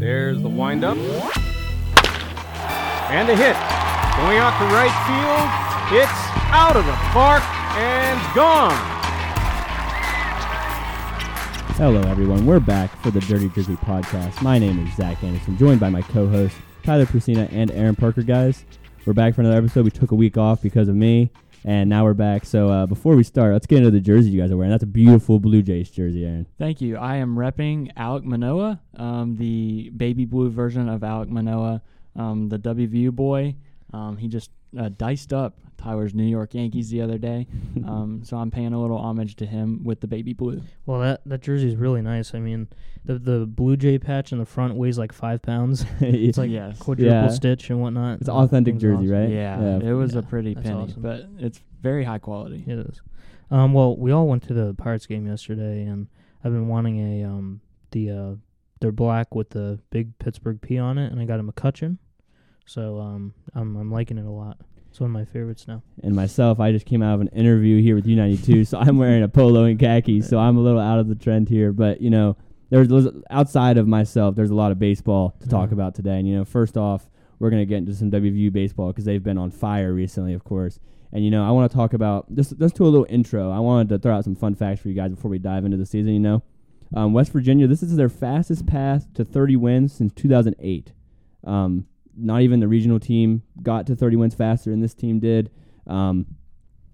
There's the windup. And a hit. Going out to right field. It's out of the park and gone. Hello, everyone. We're back for the Dirty Jersey podcast. My name is Zach Anderson, joined by my co-hosts Tyler Priscina and Aaron Parker. Guys, we're back for another episode. We took a week off because of me, and now we're back. So uh, before we start, let's get into the jersey you guys are wearing. That's a beautiful Blue Jays jersey, Aaron. Thank you. I am repping Alek Manoah, um, the baby blue version of Alek Manoah, um, the WVU boy. Um, he just uh, diced up Tyler's New York Yankees the other day, um, so I'm paying a little homage to him with the baby blue. Well, that that jersey is really nice. I mean, the the Blue Jay patch in the front weighs like five pounds. It's like yes. quadruple Yeah. stitch and whatnot. It's an authentic Thing's jersey, awesome. right? Yeah, it was a pretty penny, awesome. but it's very high quality. It is. Um, well, we all went to the Pirates game yesterday, and I've been wanting a um the uh they're black with the big Pittsburgh P on it, and I got a McCutcheon. So um, I'm I'm liking it a lot. It's one of my favorites now. And myself, I just came out of an interview here with U92, so I'm wearing a polo and khakis, so I'm a little out of the trend here. But you know, there's outside of myself, there's a lot of baseball to talk Mhm. about today. And you know, first off, we're gonna get into some WVU baseball because they've been on fire recently, of course. And you know, I want to talk about just just do a little intro. I wanted to throw out some fun facts for you guys before we dive into the season. You know, um, West Virginia, this is their fastest path to 30 wins since 2008. Um, not even the regional team got to 30 wins faster than this team did. Um,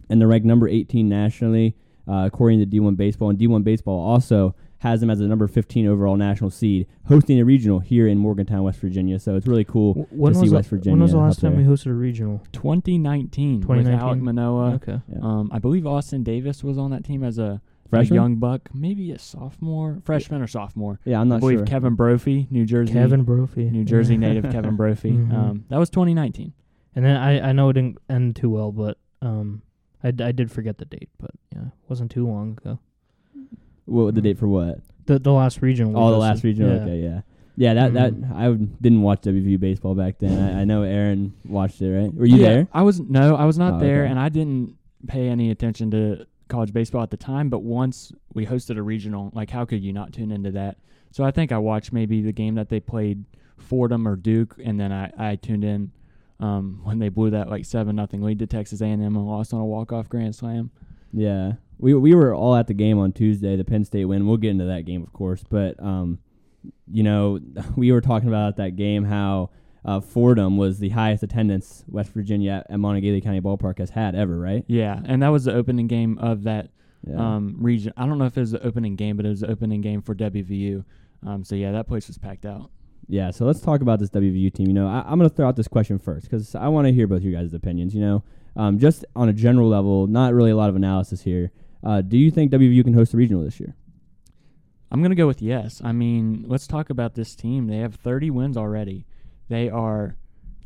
and they're ranked number 18 nationally, uh, according to D1 Baseball. And D1 Baseball also has them as the number 15 overall national seed, hosting a regional here in Morgantown, West Virginia. So it's really cool. W- when to see West Virginia When was the last time we hosted a regional? 2019, with 2019? Alek Manoah. okay. Yeah. Um, I believe Austin Davis was on that team as a, a Freshman? young buck, maybe a sophomore, freshman or sophomore. yeah, I'm not I believe sure. Kevin Brophy, New Jersey, Kevin Brophy, New Jersey native Kevin Brophy. Mhm. Um, that was 2019. And then I I know it didn't end too well, but um, I, d- I did forget the date, but yeah, it wasn't too long ago. what was the date for what? The the last regional. we Oh, the last regional. Yeah. Okay, yeah. Yeah, that, that Mhm. I would- didn't watch WVU baseball back then. I, I know Aaron watched it, right? Were you Yeah, there? I was no, I was not Oh, there, okay. and I didn't pay any attention to college baseball at the time. But once we hosted a regional, like how could you not tune into that? So I think I watched maybe the game that they played Fordham or Duke, and then I, I tuned in um, when they blew that like seven nothing lead to Texas A&M and lost on a walk off grand slam. Yeah, we we were all at the game on Tuesday, the Penn State win. We'll get into that game, of course, but um, you know, we were talking about that game how uh, Fordham was the highest attendance West Virginia at Monongalia County Ballpark has had ever, right? Yeah, and that was the opening game of that Yeah. um, region. I don't know if it was the opening game, but it was the opening game for WVU. Um, so yeah, that place was packed out. Yeah, so let's talk about this WVU team. You know, I, I'm going to throw out this question first because I want to hear both you guys' opinions. You know, um, just on a general level, not really a lot of analysis here. Uh, do you think WVU can host a regional this year? I'm going to go with yes. I mean, let's talk about this team. They have 30 wins already. They are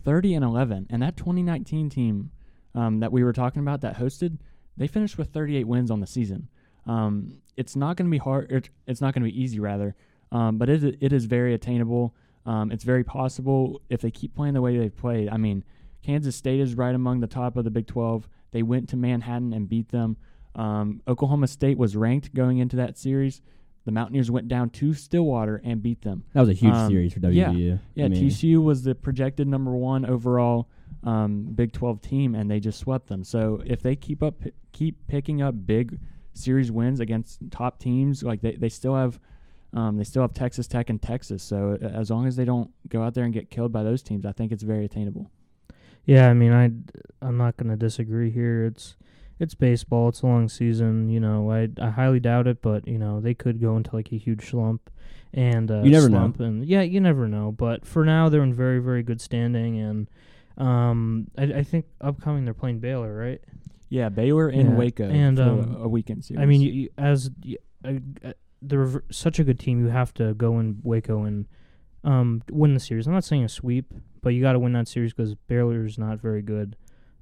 30 and 11. And that 2019 team um, that we were talking about that hosted, they finished with 38 wins on the season. Um, it's not going to be hard. It's not going to be easy, rather. Um, but it, it is very attainable. Um, it's very possible if they keep playing the way they've played. I mean, Kansas State is right among the top of the Big 12. They went to Manhattan and beat them. Um, Oklahoma State was ranked going into that series. The Mountaineers went down to Stillwater and beat them. That was a huge Um, series for. WVU. Yeah, I mean, TCU was the projected number one overall um, Big 12 team, and they just swept them. So if they keep up, keep picking up big series wins against top teams, like they, they still have, um, they still have Texas Tech and Texas. So uh, as long as they don't go out there and get killed by those teams, I think it's very attainable. Yeah, I mean, I I'm not gonna disagree here. It's it's baseball. It's a long season. You know, I I highly doubt it, but you know they could go into like a huge slump, and uh, You never know. slump And yeah, you never know. But for now, they're in very very good standing, and um, I I think upcoming they're playing Baylor, right? Yeah, Baylor in Yeah, Waco and, for um, a weekend series. I mean, you, you, as y- uh, uh, they're such a good team, you have to go in Waco and um, win the series. I'm not saying a sweep, but you got to win that series because Baylor's not very good.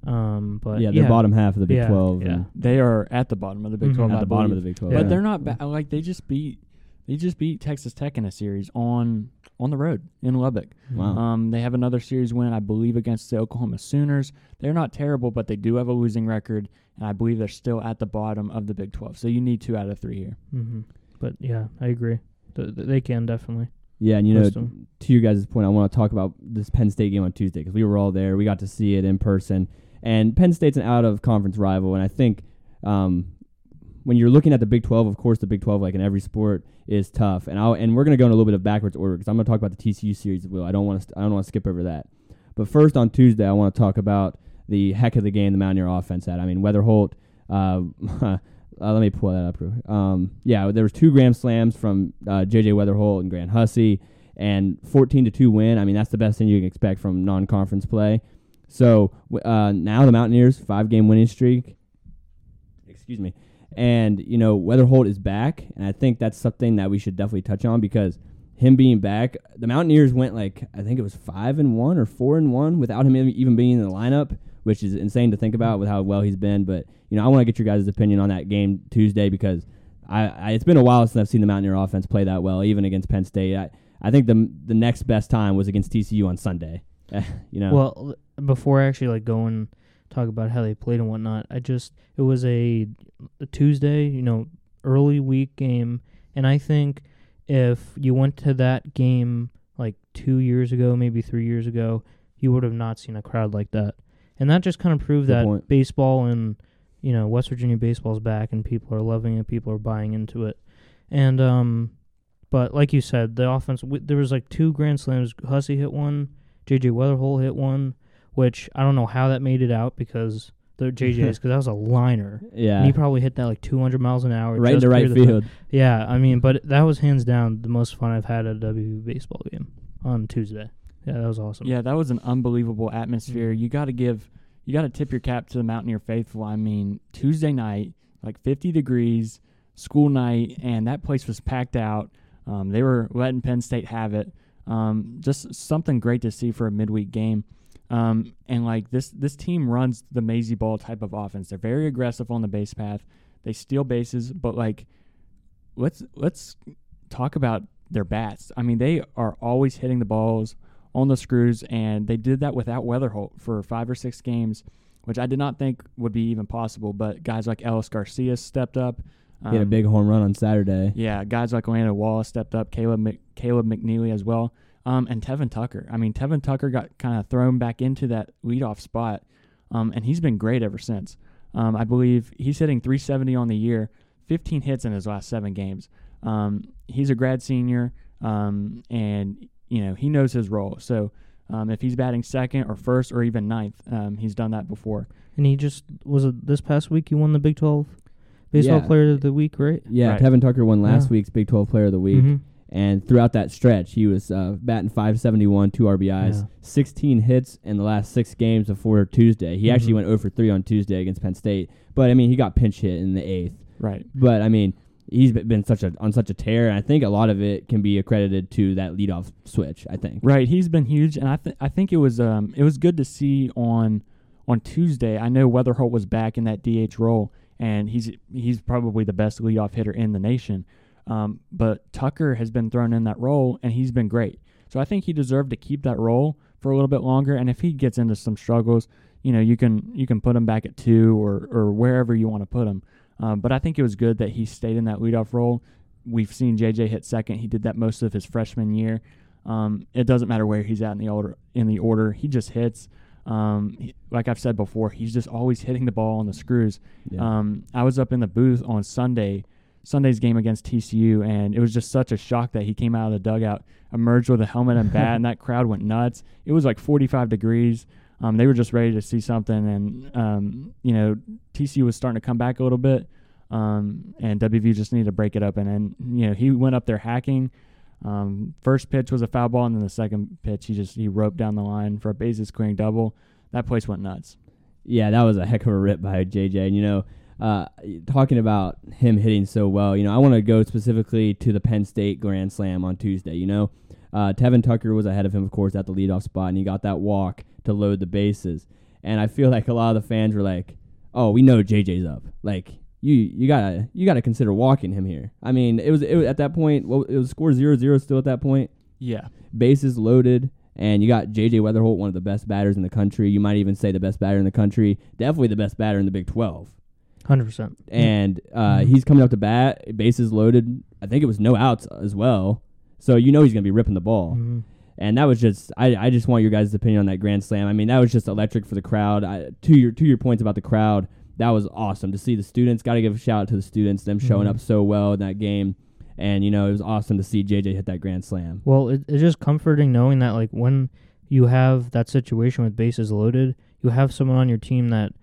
Um, but yeah, they're bottom half of the Big Yeah, 12. yeah. they are at the bottom of the Big Mhm. 12. at I the bottom of the Big 12. But Yeah. they're not ba- like they just beat they just beat Texas Tech in a series on on the road in Lubbock. Wow. Um, they have another series win, I believe, against the Oklahoma Sooners. They're not terrible, but they do have a losing record, and I believe they're still at the bottom of the Big 12. So you need two out of three here. Mm-hmm. But yeah, I agree. Th- th- they can definitely. Yeah, and you know, to your guys' point, I want to talk about this Penn State game on Tuesday because we were all there. We got to see it in person, and Penn State's an out of conference rival, and I think um, when you're looking at the Big 12, of course, the Big 12, like in every sport, is tough. And I and we're gonna go in a little bit of backwards order because I'm gonna talk about the TCU series. Will I don't want to I don't want to skip over that. But first on Tuesday, I want to talk about the heck of the game the Mountaineer offense had. I mean, Weatherholt. Uh, uh, let me pull that up. Um, yeah, there was two grand slams from uh, JJ Weatherholt and Grant Hussey, and 14 to two win. I mean, that's the best thing you can expect from non-conference play. So uh, now the Mountaineers five game winning streak. Excuse me, and you know Weatherholt is back, and I think that's something that we should definitely touch on because him being back, the Mountaineers went like I think it was five and one or four and one without him even- being in the lineup, which is insane to think about with how well he's been. But you know I want to get your guys' opinion on that game Tuesday because I, I it's been a while since I've seen the Mountaineer offense play that well, even against Penn State. I, I think the the next best time was against TCU on Sunday. you know, Well, before I actually like go and talk about how they played and whatnot, I just it was a, a Tuesday, you know, early week game, and I think if you went to that game like two years ago, maybe three years ago, you would have not seen a crowd like that, and that just kind of proved Good that point. baseball and you know West Virginia baseball's back, and people are loving it, people are buying into it, and um. But like you said, the offense. W- there was like two grand slams. Hussey hit one. JJ Weatherholt hit one, which I don't know how that made it out because the JJ's because that was a liner. yeah, And he probably hit that like 200 miles an hour. right in the right clear field. yeah, I mean, but that was hands down the most fun I've had at a WV baseball game on Tuesday. Yeah, that was awesome. Yeah, that was an unbelievable atmosphere. Mhm. You got to give, you got to tip your cap to the Mountaineer faithful. I mean, Tuesday night, like 50 degrees, school night, and that place was packed out. Um, they were letting Penn State have it. Um, just something great to see for a midweek game. Um, and like this, this team runs the Mazey ball type of offense. They're very aggressive on the base path. They steal bases, but like, let's let's talk about their bats. I mean, they are always hitting the balls on the screws, and they did that without Weatherholt for five or six games, which I did not think would be even possible. But guys like Ellis Garcia stepped up. He had a Um, big home run on Saturday. yeah, guys like Orlando Wallace stepped up, Caleb Mc, Caleb McNeely as well, um, and Tevin Tucker. I mean, Tevin Tucker got kind of thrown back into that leadoff spot, um, and he's been great ever since. Um, I believe he's hitting 370 on the year, 15 hits in his last seven games. Um, he's a grad senior, um, and you know he knows his role. So um, if he's batting second or first or even ninth, um, he's done that before. And he just was it this past week. He won the Big 12 baseball Yeah. player of the week, right? Yeah, Right. Tevin Tucker won last Yeah. week's Big 12 Player of the Week, Mhm. and throughout that stretch, he was uh, batting 571, two RBIs, Yeah. 16 hits in the last six games before Tuesday. He actually Mhm. went 0 for 3 on Tuesday against Penn State, but I mean, he got pinch hit in the eighth. Right. But I mean, he's been such a on such a tear, and I think a lot of it can be accredited to that leadoff switch. I think. Right, he's been huge, and I th- I think it was um it was good to see on on Tuesday. I know Weatherholt was back in that DH role, and he's he's probably the best leadoff hitter in the nation. Um, but Tucker has been thrown in that role, and he's been great. So I think he deserved to keep that role for a little bit longer. And if he gets into some struggles, you know, you can you can put him back at two or or wherever you want to put him. Um, but I think it was good that he stayed in that leadoff role. We've seen JJ hit second. He did that most of his freshman year. Um, it doesn't matter where he's at in the order. In the order, he just hits. Um, he- like I've said before, he's just always hitting the ball on the screws. Yeah. Um, I was up in the booth on Sunday, Sunday's game against TCU, and it was just such a shock that he came out of the dugout, emerged with a helmet and bat, and that crowd went nuts. It was like 45 degrees. Um, they were just ready to see something, and um, you know, TCU was starting to come back a little bit, um, and WV just needed to break it open. And then you know, he went up there hacking. Um, first pitch was a foul ball, and then the second pitch, he just he roped down the line for a bases clearing double. That place went nuts. Yeah, that was a heck of a rip by JJ. And you know, uh, talking about him hitting so well, you know, I want to go specifically to the Penn State Grand Slam on Tuesday. You know, uh, Tevin Tucker was ahead of him, of course, at the leadoff spot, and he got that walk to load the bases. And I feel like a lot of the fans were like, "Oh, we know JJ's up. Like, you you gotta you gotta consider walking him here." I mean, it was it was at that point. Well, it was score zero zero still at that point Yeah, bases loaded, and you got JJ Weatherholt, one of the best batters in the country. You might even say the best batter in the country. Definitely the best batter in the Big 12. Hundred percent. And uh, Mhm. he's coming up to bat, bases loaded. I think it was no outs as well. So you know he's going to be ripping the ball. Mhm. And that was just I, I just want your guys' opinion on that grand slam. I mean, that was just electric for the crowd. I, to your to your points about the crowd, that was awesome to see the students. Got to give a shout out to the students, them showing Mhm. up so well in that game. And you know, it was awesome to see JJ hit that grand slam. Well, it, it's just comforting knowing that like when you have that situation with bases loaded, you have someone on your team that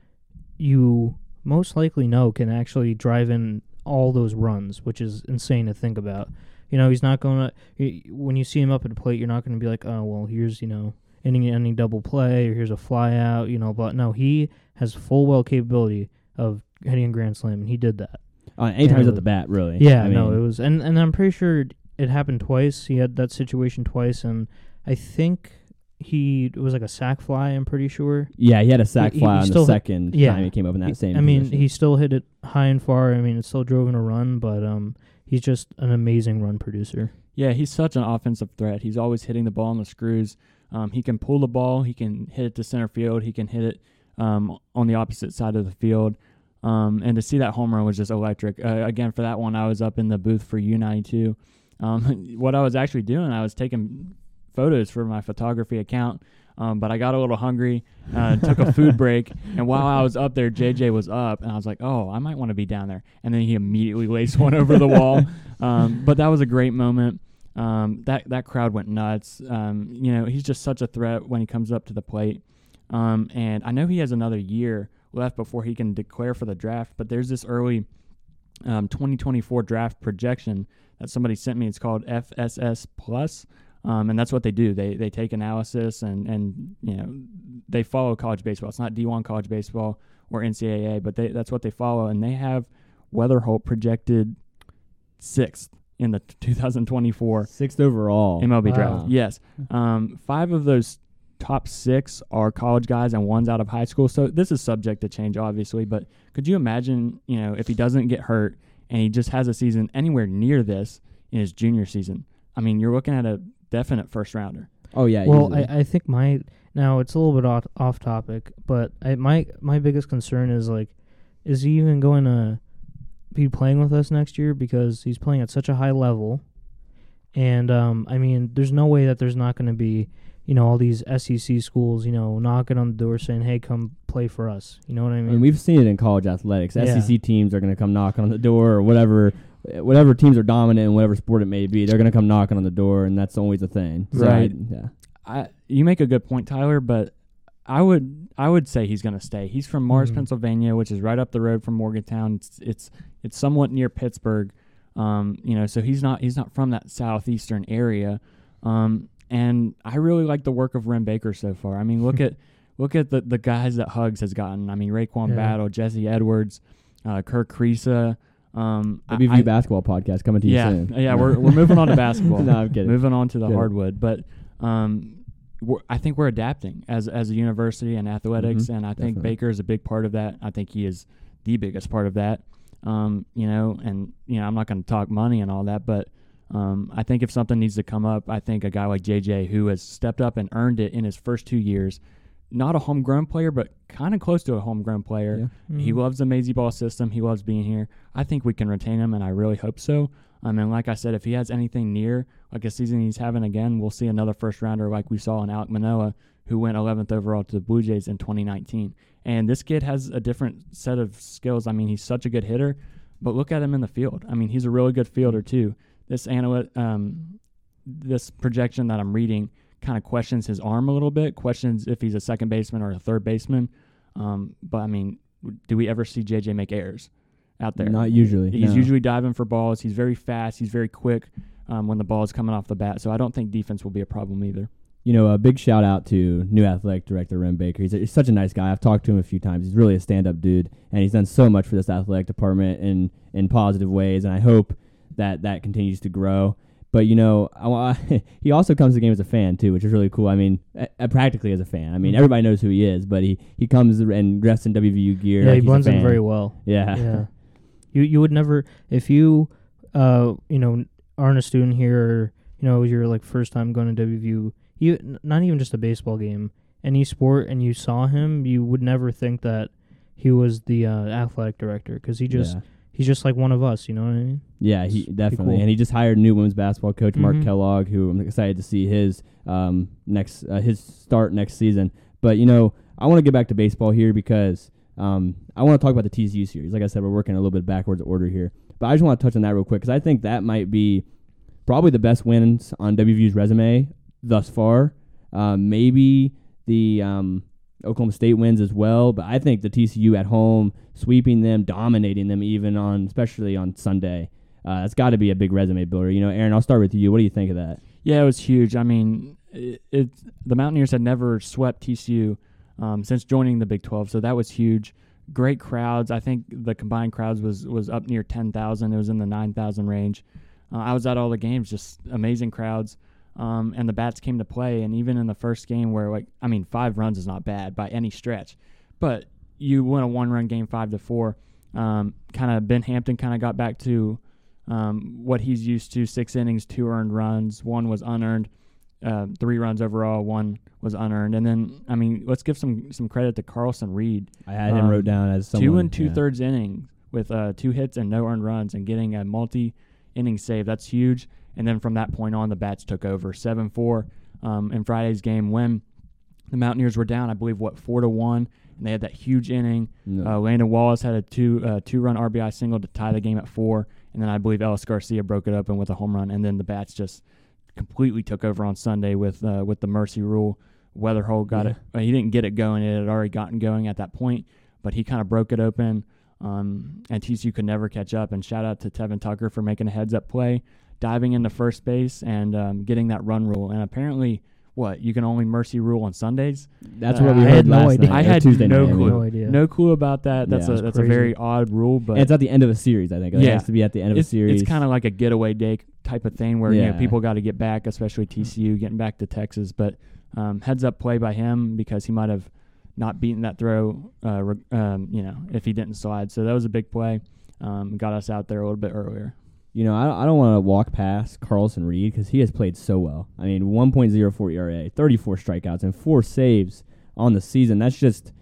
you most likely know can actually drive in all those runs, which is insane to think about. You know, he's not going to when you see him up at the plate, you're not going to be like, "Oh, well, here's, you know, any any double play or here's a fly out, you know, but no, he has full well capability of hitting a grand slam and he did that. Uh, anytime he's at the bat, really. Yeah, I no, mean, it was, and and I'm pretty sure it happened twice. He had that situation twice, and I think he it was like a sac fly. I'm pretty sure. Yeah, he had a sac he- fly he on the still hit- second yeah. time he came up in that He- same. I mean, position. he still hit it high and far. I mean, it still drove in a run, but um, he's just an amazing run producer. Yeah, he's such an offensive threat. He's always hitting the ball on the screws. Um, he can pull the ball. He can hit it to center field. He can hit it um, on the opposite side of the field. Um, and to see that home run was just electric. Uh, again, for that one, I was up in the booth for U92. Um, what I was actually doing, I was taking photos for my photography account. Um, but I got a little hungry, uh, took a food break, and while I was up there, JJ was up, and I was like, "Oh, I might want to be down there." And then he immediately laced one over the wall. Um, but that was a great moment. Um, that that crowd went nuts. Um, you know, he's just such a threat when he comes up to the plate. Um, and I know he has another year left before he can declare for the draft. But there's this early um, 2024 draft projection that somebody sent me. It's called FSS Plus, um, and that's what they do. They they take analysis and and you know they follow college baseball. It's not D1 college baseball or NCAA, but they that's what they follow. And they have Weatherholt projected sixth in the 2024 sixth overall. MLB Wow. draft. Yes. Um, five of those top six are college guys and one's out of high school. So this is subject to change, obviously. But could you imagine, you know, if he doesn't get hurt and he just has a season anywhere near this in his junior season? I mean, you're looking at a definite first rounder. Oh yeah. well. I, I think my now it's a little bit off off topic, but I, my my biggest concern is like, is he even going to be playing with us next year because he's playing at such a high level, and um, I mean, there's no way that there's not going to be, you know, all these SEC schools, you know, knocking on the door saying, "Hey, come play for us." You know what I I mean? mean, we've seen it in college athletics. Yeah. SEC teams are going to come knocking on the door, or whatever, whatever teams are dominant in whatever sport it may be. They're going to come knocking on the door, and that's always a thing. So, Right. yeah. I you make a good point, Tyler, but I would I would say he's going to stay. He's from Mars, Mhm. Pennsylvania, which is right up the road from Morgantown. It's it's, it's somewhat near Pittsburgh. Um, you know, so he's not he's not from that southeastern area. Um, and I really like the work of Wren Baker so far. I mean, look at look at the the guys that Hugs has gotten. I mean, RaeQuan Yeah. Battle, Jesse Edwards, uh, Kirk Kriisa. Um, I- WVU I- basketball podcast coming to you yeah, soon. yeah, we're we're moving on to basketball. no, I'm kidding. Moving on to the Good. hardwood, but um, I think we're adapting as as a university and athletics, Mhm, and I think definitely. Baker is a big part of that. I think he is the biggest part of that. Um, you know, and you know, I'm not going to talk money and all that, but um, I think if something needs to come up, I think a guy like JJ who has stepped up and earned it in his first two years, not a homegrown player, but kind of close to a homegrown player. Yeah. He Mhm. loves the Mazey Ball system. He loves being here. I think we can retain him, and I really hope so. I mean, like I said, if he has anything near like a season he's having again, we'll see another first rounder like we saw in Alek Manoah, who went 11th overall to the Blue Jays in 2019. And this kid has a different set of skills. I mean, he's such a good hitter, but look at him in the field. I mean, he's a really good fielder too. This analyst, um, this projection that I'm reading kind of questions his arm a little bit, questions if he's a second baseman or a third baseman. Um, but I mean, do we ever see JJ make errors out there? Not usually. He's no. usually diving for balls. He's very fast. He's very quick um, when the ball is coming off the bat. So I don't think defense will be a problem either. You know, a big shout out to new athletic director Wren Baker. He's, he's such a nice guy. I've talked to him a few times. He's really a stand up dude, and he's done so much for this athletic department in in positive ways. And I hope that that continues to grow. But you know, I, wa- he also comes to the game as a fan too, which is really cool. I mean, uh, uh, practically as a fan. I mean, Mhm. everybody knows who he is, but he he comes and dressed in WVU gear. Yeah, like he he's a blends in very well. Yeah. yeah. You you would never if you uh you know aren't a student here or you know you're like first time going to WVU you not even just a baseball game any sport and you saw him you would never think that he was the uh, athletic director because he just Yeah. he's just like one of us. You know what I mean? Yeah, he It's definitely, cool. and he just hired new women's basketball coach Mark Mhm. Kellogg, who I'm excited to see his um, next uh, his start next season. But you know, I want to get back to baseball here because um, I want to talk about the TCU series. Like I said, we're working a little bit backwards order here, but I just want to touch on that real quick because I think that might be probably the best wins on WVU's resume thus far. Um, maybe the um, Oklahoma State wins as well, but I think the TCU at home sweeping them, dominating them, even on especially on Sunday. Uh, that's got to be a big resume builder. You know, Aaron, I'll start with you. What do you think of that? Yeah, it was huge. I mean, it, it the Mountaineers had never swept TCU um, since joining the Big 12, so that was huge. Great crowds. I think the combined crowds was was up near 10,000. It was in the 9,000 range. Uh, I was at all the games, just amazing crowds. Um, and the bats came to play, and even in the first game, where like I mean, five runs is not bad by any stretch, but you win a one-run game, five to four. Um, kind of Ben Hampton kind of got back to um, what he's used to: six innings, two earned runs, one was unearned, uh, three runs overall, one was unearned. And then, I mean, let's give some some credit to Carlson Reed, I had him Um, wrote down as someone, two and two yeah. thirds innings with uh, two hits and no earned runs, and getting a multi inning save. That's huge. And then from that point on, the bats took over seven four um, in Friday's game when the Mountaineers were down. I believe what four to one, and they had that huge inning. No. Uh, Landon Wallace had a two uh, two run RBI single to tie the game at four, and then I believe Ellis Garcia broke it open with a home run, and then the bats just completely took over on Sunday with uh, with the mercy rule. Weatherholt got Yeah. it. He didn't get it going; it had already gotten going at that point, but he kind of broke it open. Um, and TCU could never catch up. And shout out to Tevin Tucker for making a heads up play, diving into first base and um, getting that run rule. And apparently, what you can only mercy rule on Sundays. That's Uh, what we I heard had no last idea. night. I had Tuesday no night, clue. No idea. No clue about that. That's Yeah, a it's that's a very odd rule, but And it's at the end of a series, I think. It Yeah. has to be at the end of it's, a series. It's kind of like a getaway day type of thing where you know people got to get back, especially TCU getting back to Texas. But um, heads up play by him because he might have not beaten that throw, uh, um, you know, if he didn't slide. So that was a big play. Um, got us out there a little bit earlier. You know, I, I don't want to walk past Carlson Reed because he has played so well. I mean, 1.04 ERA, 34 strikeouts, and four saves on the season. That's just,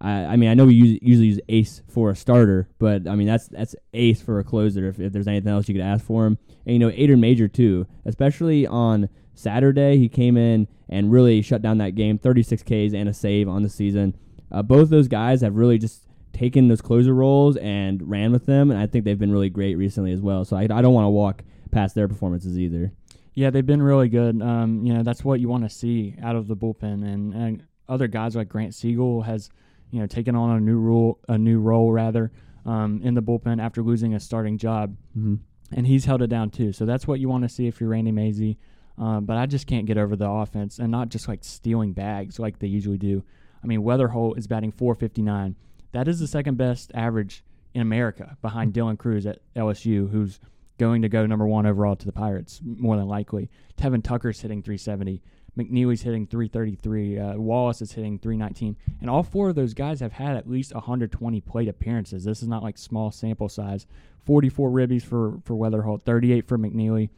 I, mean, I know we use, usually use ace for a starter, but I mean that's that's ace for a closer. If, if there's anything else you could ask for him, and you know, Aidan Major too, especially on Saturday, he came in and really shut down that game, 36 Ks and a save on the season. Uh, both those guys have really just taken those closer roles and ran with them, and I think they've been really great recently as well. So I, I don't want to walk past their performances either. Yeah, they've been really good. Um, you know, that's what you want to see out of the bullpen, and, and other guys like Grant Siegel has, you know, taken on a new role, a new role rather, um, in the bullpen after losing a starting job, Mm-hmm. and he's held it down too. So that's what you want to see if you're Randy Mazey. Um, but I just can't get over the offense and not just like stealing bags like they usually do. I mean, Weatherholt is batting 459. That is the second best average in America behind Dylan Crews at LSU, who's going to go number one overall to the Pirates, more than likely. Tevin Tucker's hitting 370. McNeely's hitting 333. Uh, Wallace is hitting 319. And all four of those guys have had at least 120 plate appearances. This is not like small sample size. 44 ribbies for, for Weatherholt, 38 for McNeely,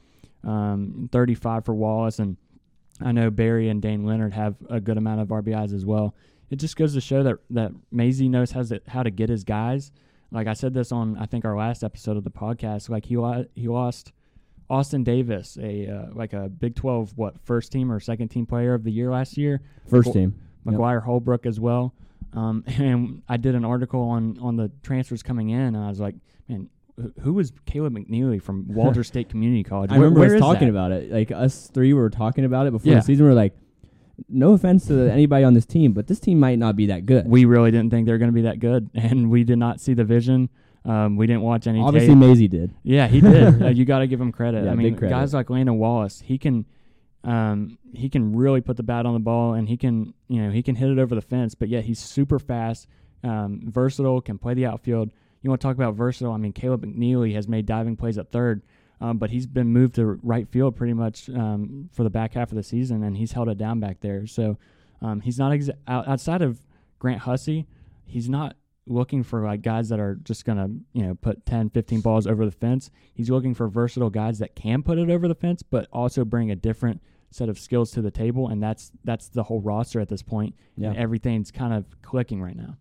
um, 35 for Wallace. And I know Barry and Dayne Leonard have a good amount of RBIs as well. It just goes to show that, that Mazey knows how to, how to get his guys. Like I said this on, I think, our last episode of the podcast. Like he, he lost Austin Davis, a uh, like a Big 12 what first team or second team player of the year last year. First team. Yep. McGwire Holbrook as well. Um, and I did an article on on the transfers coming in, and I was like, man, who was Caleb McNeely from Walter State Community College? I Where- remember us talking that? about it. Like us three were talking about it before Yeah. the season. We are like, no offense to anybody on this team, but this team might not be that good. We really didn't think they were going to be that good, and we did not see the vision. Um, we didn't watch any Obviously, tape. Mazey did. Yeah, he did. uh, you got to give him credit. Yeah, I mean, credit. guys like Landon Wallace, he can, um, he can really put the bat on the ball, and he can, you know, he can hit it over the fence. But yet he's super fast, um, versatile, can play the outfield. You want to talk about versatile? I mean, Caleb McNeely has made diving plays at third, um, but he's been moved to right field pretty much um, for the back half of the season, and he's held it down back there. So um, he's not exa- outside of Grant Hussey. He's not looking for like guys that are just going to, you know, put 10, 15 balls over the fence. He's looking for versatile guys that can put it over the fence but also bring a different set of skills to the table and that's that's the whole roster at this point. Yeah. And everything's kind of clicking right now.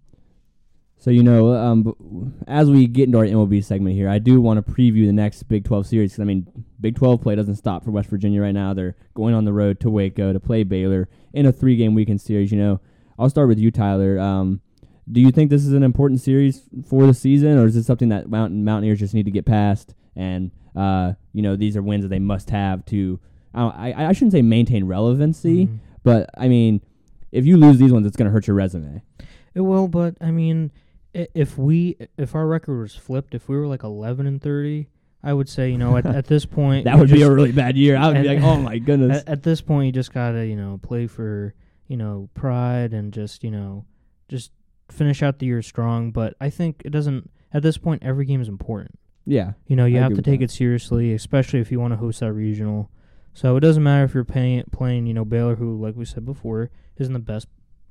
So you know, um, as we get into our MLB segment here, I do want to preview the next Big 12 series I mean, Big 12 play doesn't stop for West Virginia right now. They're going on the road to Waco to play Baylor in a three-game weekend series. You know, I'll start with you, Tyler. Um, do you think this is an important series for the season, or is this something that Mountain Mountaineers just need to get past? And uh, you know, these are wins that they must have to. I I, I shouldn't say maintain relevancy, Mhm. but I mean, if you lose these ones, it's going to hurt your resume. It will, but I mean, if we if our record was flipped, if we were like eleven and thirty, I would say you know at, at this point That would be a really bad year. I would be like, oh my goodness. at, at this point you just gotta you know play for you know pride and just you know just finish out the year strong. But I think it doesn't at this point every game is important. yeah. You know you I have to take that. it seriously, especially if you want to host that regional. So it doesn't matter if you're paying, playing you know Baylor, who like we said before isn't the best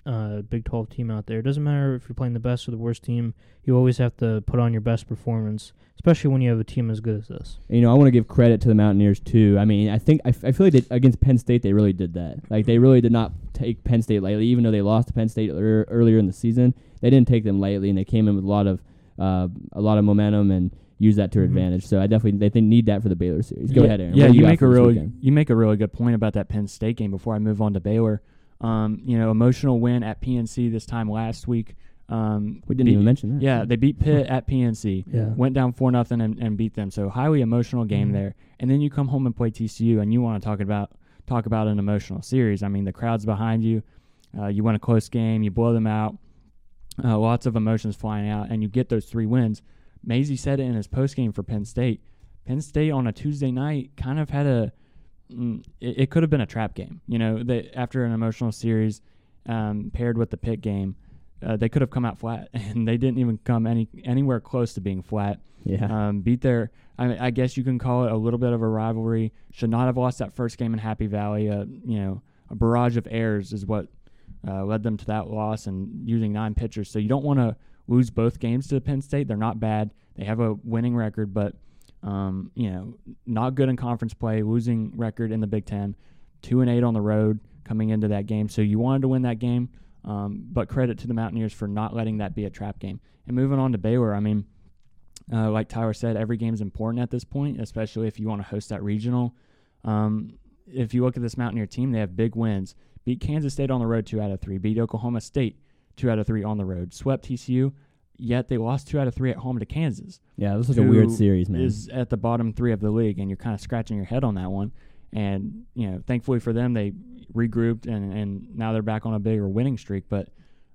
uh, Big 12 team out there. It doesn't matter if you're playing the best or the worst team. You always have to put on your best performance, especially when you have a team as good as this. You know, I want to give credit to the Mountaineers too. I mean, I think I, f- I feel like they, against Penn State they really did that. Like they really did not take Penn State lightly, even though they lost to Penn State ear- earlier in the season. They didn't take them lightly, and they came in with a lot of uh, a lot of momentum and used that to their Mhm. advantage. So I definitely they, they need that for the Baylor series. Go yeah, ahead, Aaron. Yeah, What do you make a really weekend? you make a really good point about that Penn State game. Before I move on to Baylor, um, you know, emotional win at PNC this time last week. Um, We didn't beat- even mention that. Yeah, they beat Pitt at PNC. Yeah. Went down four nothing and, and beat them. So highly emotional game Mhm. there. And then you come home and play TCU, and you want to talk about talk about an emotional series. I mean, the crowd's behind you. Uh, you win a close game. You blow them out. Uh, lots of emotions flying out, and you get those three wins. Mazey said it in his post game for Penn State. Penn State on a Tuesday night kind of had a. Mm, it, it could have been a trap game. You know, they, after an emotional series um, paired with the Pitt game, uh, they could have come out flat, and they didn't even come any anywhere close to being flat. yeah. Um, beat their, I, mean, I guess you can call it a little bit of a rivalry. Should not have lost that first game in Happy Valley. Uh, you know, a barrage of errors is what uh, led them to that loss, and using nine pitchers. So you don't want to lose both games to Penn State. They're not bad. They have a winning record, but um, you know, not good in conference play. Losing record in the Big Ten, two and eight on the road coming into that game. So you wanted to win that game. Um, but credit to the Mountaineers for not letting that be a trap game. And moving on to Baylor, I mean, uh, like Tyler said, every game is important at this point, especially if you want to host that regional. Um, if you look at this Mountaineer team, they have big wins. Beat Kansas State on the road two out of three. Beat Oklahoma State two out of three on the road. Swept TCU, yet they lost two out of three at home to Kansas yeah, this was a weird series, man. is at the bottom three of the league, and you're kind of scratching your head on that one. And you know, thankfully for them, they regrouped and and now they're back on a bigger winning streak. But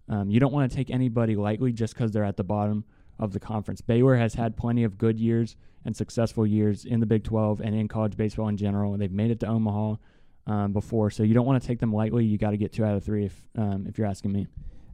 um, you don't want to take anybody lightly just because they're at the bottom of the conference. Baylor has had plenty of good years and successful years in the Big 12 and in college baseball in general. They've made it to Omaha um, before, so you don't want to take them lightly. You got to get two out of three if um, if you're asking me.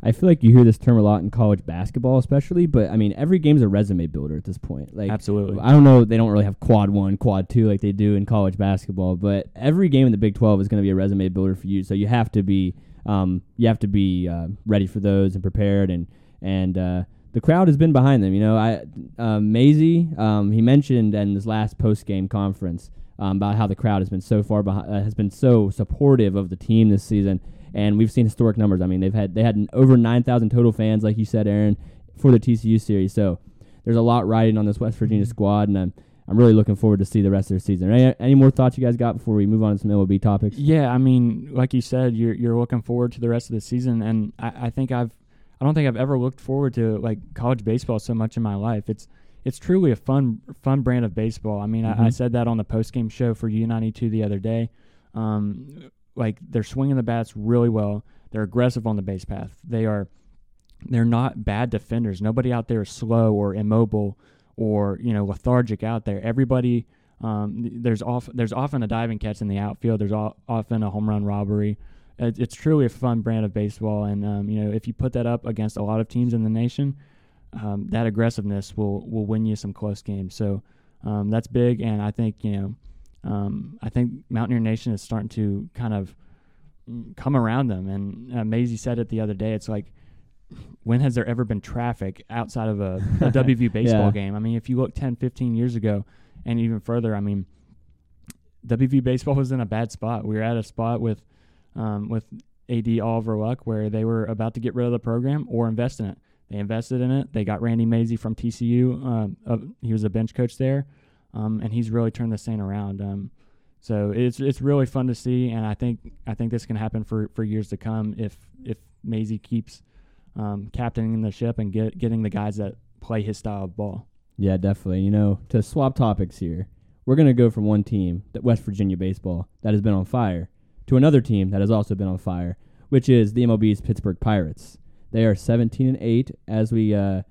I feel like you hear this term a lot in college basketball, especially. But I mean, every game's a resume builder at this point. Like, Absolutely. I don't know. They don't really have quad one, quad two like they do in college basketball. But every game in the Big Twelve is going to be a resume builder for you. So you have to be, um, you have to be uh, ready for those and prepared. And and uh, the crowd has been behind them. You know, I um, Mazey, um, he mentioned in his last post game conference um, about how the crowd has been so far behind, uh, has been so supportive of the team this season. And we've seen historic numbers. I mean, they've had they had over nine thousand total fans, like you said, Aaron, for the TCU series. So there's a lot riding on this West Virginia squad, and I'm I'm really looking forward to see the rest of their season. Any, any more thoughts you guys got before we move on to some MLB topics? Yeah, I mean, like you said, you're you're looking forward to the rest of the season, and I, I think I've I don't think I've ever looked forward to like college baseball so much in my life. It's it's truly a fun fun brand of baseball. I mean, I, I Mhm. said that on the post game show for U ninety two the other day. Um, like they're swinging the bats really well. They're aggressive on the base path. They are they're not bad defenders. Nobody out there is slow or immobile or you know lethargic out there. Everybody um, there's off there's often a diving catch in the outfield. There's al- often a home run robbery. It, it's truly a fun brand of baseball, and um, you know if you put that up against a lot of teams in the nation, um, that aggressiveness will will win you some close games. So um, that's big, and I think you know um, I think Mountaineer Nation is starting to kind of come around them. And uh, Mazey said it the other day. It's like when has there ever been traffic outside of a, a WVU baseball Yeah. game? I mean, if you look 10, 15 years ago and even further, I mean, WVU baseball was in a bad spot. We were at a spot with um, with AD Oliver Luck where they were about to get rid of the program or invest in it. They invested in it. They got Randy Mazey from TCU. Um, uh, he was a bench coach there, um, and he's really turned this thing around. Um, so it's it's really fun to see, and I think I think this can happen for, for years to come if if Mazey keeps um, captaining the ship and get getting the guys that play his style of ball. Yeah, definitely. You know, to swap topics here, we're to go from one team, that West Virginia baseball, that has been on fire, to another team that has also been on fire, which is the MLB's Pittsburgh Pirates. They are 17 and 8 as we uh,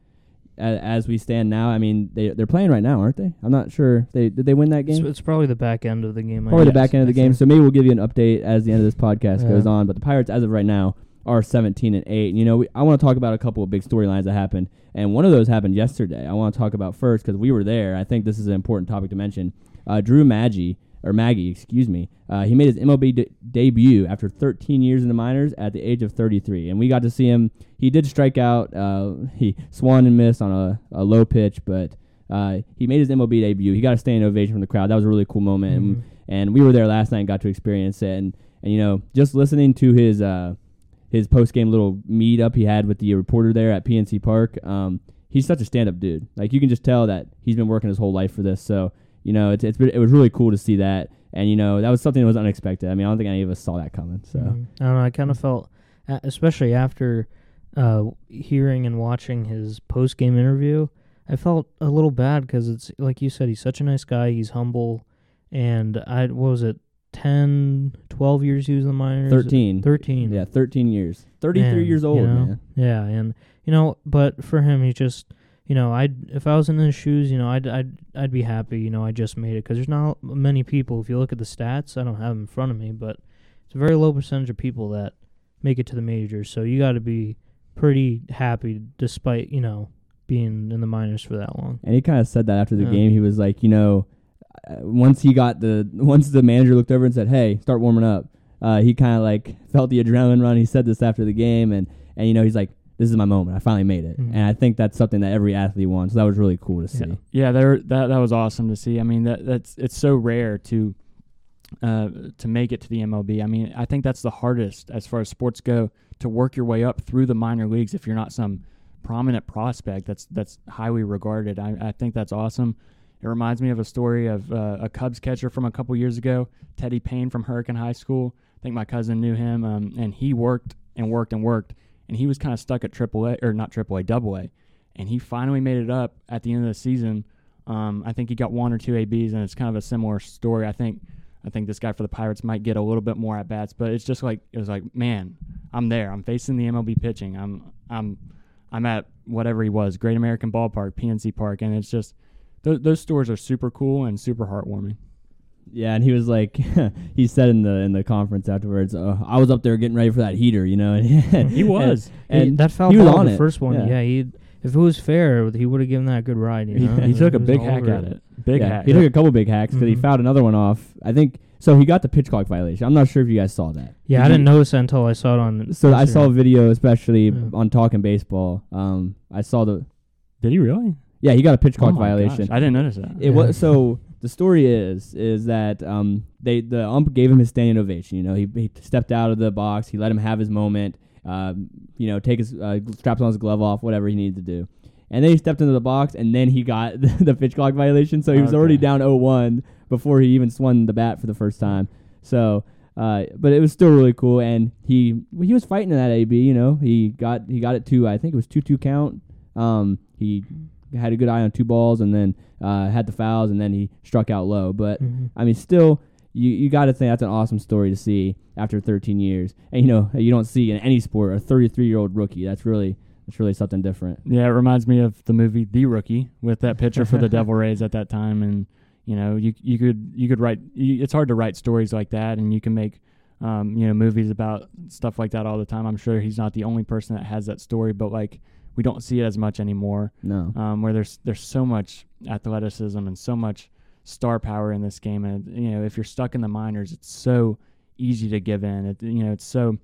as, as we stand now. I mean, they they're playing right now, aren't they? I'm not sure. They did they win that game? it's probably the back end of the game. I Probably the back end of the game. So maybe we'll give you an update as the end of this podcast Yeah. goes on. But the Pirates, as of right now, are 17 and 8. And, you know, we, I want to talk about a couple of big storylines that happened. And one of those happened yesterday. I want to talk about first because we were there. I think this is an important topic to mention. Uh, Drew Maggi, or Maggie, excuse me, uh, he made his MLB de- debut after 13 years in the minors at the age of 33. And we got to see him. He did strike out. Uh, he swung and missed on a, a low pitch, but uh, he made his MLB debut. He got a standing ovation from the crowd. That was a really cool moment. And Mhm. and we were there last night and got to experience it and and you know just listening to his uh his post game little meet up he had with the reporter there at PNC Park um he's such a stand up dude like you can just tell that he's been working his whole life for this so you know it's it's been, it was really cool to see that and you know that was something that was unexpected I mean I don't think any of us saw that coming so Mhm. I don't know. I kind of felt, especially after uh, hearing and watching his post game interview, I felt a little bad because it's like you said, he's such a nice guy. He's humble, and I what was it, 10, 12 years he was in the minors. 13 13. yeah 13 years 33 Man, years you old know? man Yeah, and you know, but for him, he just, you know, I'd if I was in his shoes, you know, I'd I'd I'd be happy. You know, I just made it because there's not many people. If you look at the stats, I don't have them in front of me, but it's a very low percentage of people that make it to the majors. So you got to be pretty happy, despite you know being in the minors for that long. And he kind of said that after the Yeah. game. He was like, you know, uh, once he got the once the manager looked over and said, "Hey, start warming up," uh, he kind of like felt the adrenaline run. He said this after the game, and and you know, he's like, "This is my moment. I finally made it." Mhm. And I think that's something that every athlete wants. So that was really cool to see. Yeah. Yeah, there that that was awesome to see. I mean, that that's it's so rare to uh, to make it to the MLB. I mean, I think that's the hardest as far as sports go to work your way up through the minor leagues if you're not some prominent prospect that's that's highly regarded. I, I think that's awesome. It reminds me of a story of uh, a Cubs catcher from a couple years ago, Teddy Payne from Hurricane High School. I think my cousin knew him, um, and he worked and worked and worked, and he was kind of stuck at AAA or not AAA, Double A, and he finally made it up at the end of the season. Um, I think he got one or two ABs, and it's kind of a similar story. I think I think this guy for the Pirates might get a little bit more at bats, but it's just like it was like, man, I'm there. I'm facing the MLB pitching. I'm I'm I'm at whatever he was, Great American Ballpark, PNC Park, and it's just th- those stories are super cool and super heartwarming. Yeah, and he was like, he said in the in the conference afterwards, uh, "I was up there getting ready for that heater," you know. He was. and, He- that foul he was on the it. first one, Yeah. yeah. he if it was fair, he would have given that a good ride. You know? he took a big hack at it. Big yeah, hack. he took a couple big hacks because he Mhm. fouled another one off. I think so. He got the pitch clock violation. I'm not sure if you guys saw that. Yeah, Did I didn't you- notice that until I saw it on. So I saw a video, especially Yeah. on Talking Baseball. Um, I saw the Did he really? yeah, he got a pitch Oh clock my violation. gosh, I didn't notice that. It was so the story is is that um they the ump gave him his standing ovation. You know, he, he stepped out of the box. He let him have his moment. Um, you know, take his uh, straps on his glove off, whatever he needed to do. And then he stepped into the box, and then he got the pitch clock violation. So he was already down 0-1 before he even swung the bat for the first time. So, uh, but it was still really cool, and he he was fighting in that AB. You know, he got he got it to I think it was two two count. Um, he had a good eye on two balls, and then uh, had the fouls, and then he struck out low. But Mhm. I mean, still, you you got to think that's an awesome story to see after 13 years, and you know you don't see in any sport a 33 year old rookie. That's really that's really something different. Yeah, it reminds me of the movie The Rookie with that pitcher for the Devil Rays at that time, and you know, you you could you could write. You, it's hard to write stories like that, and you can make, um, you know, movies about stuff like that all the time. I'm sure he's not the only person that has that story, but like we don't see it as much anymore. No, Um, where there's there's so much athleticism and so much star power in this game, and you know, if you're stuck in the minors, it's so easy to give in. It, you know, it's so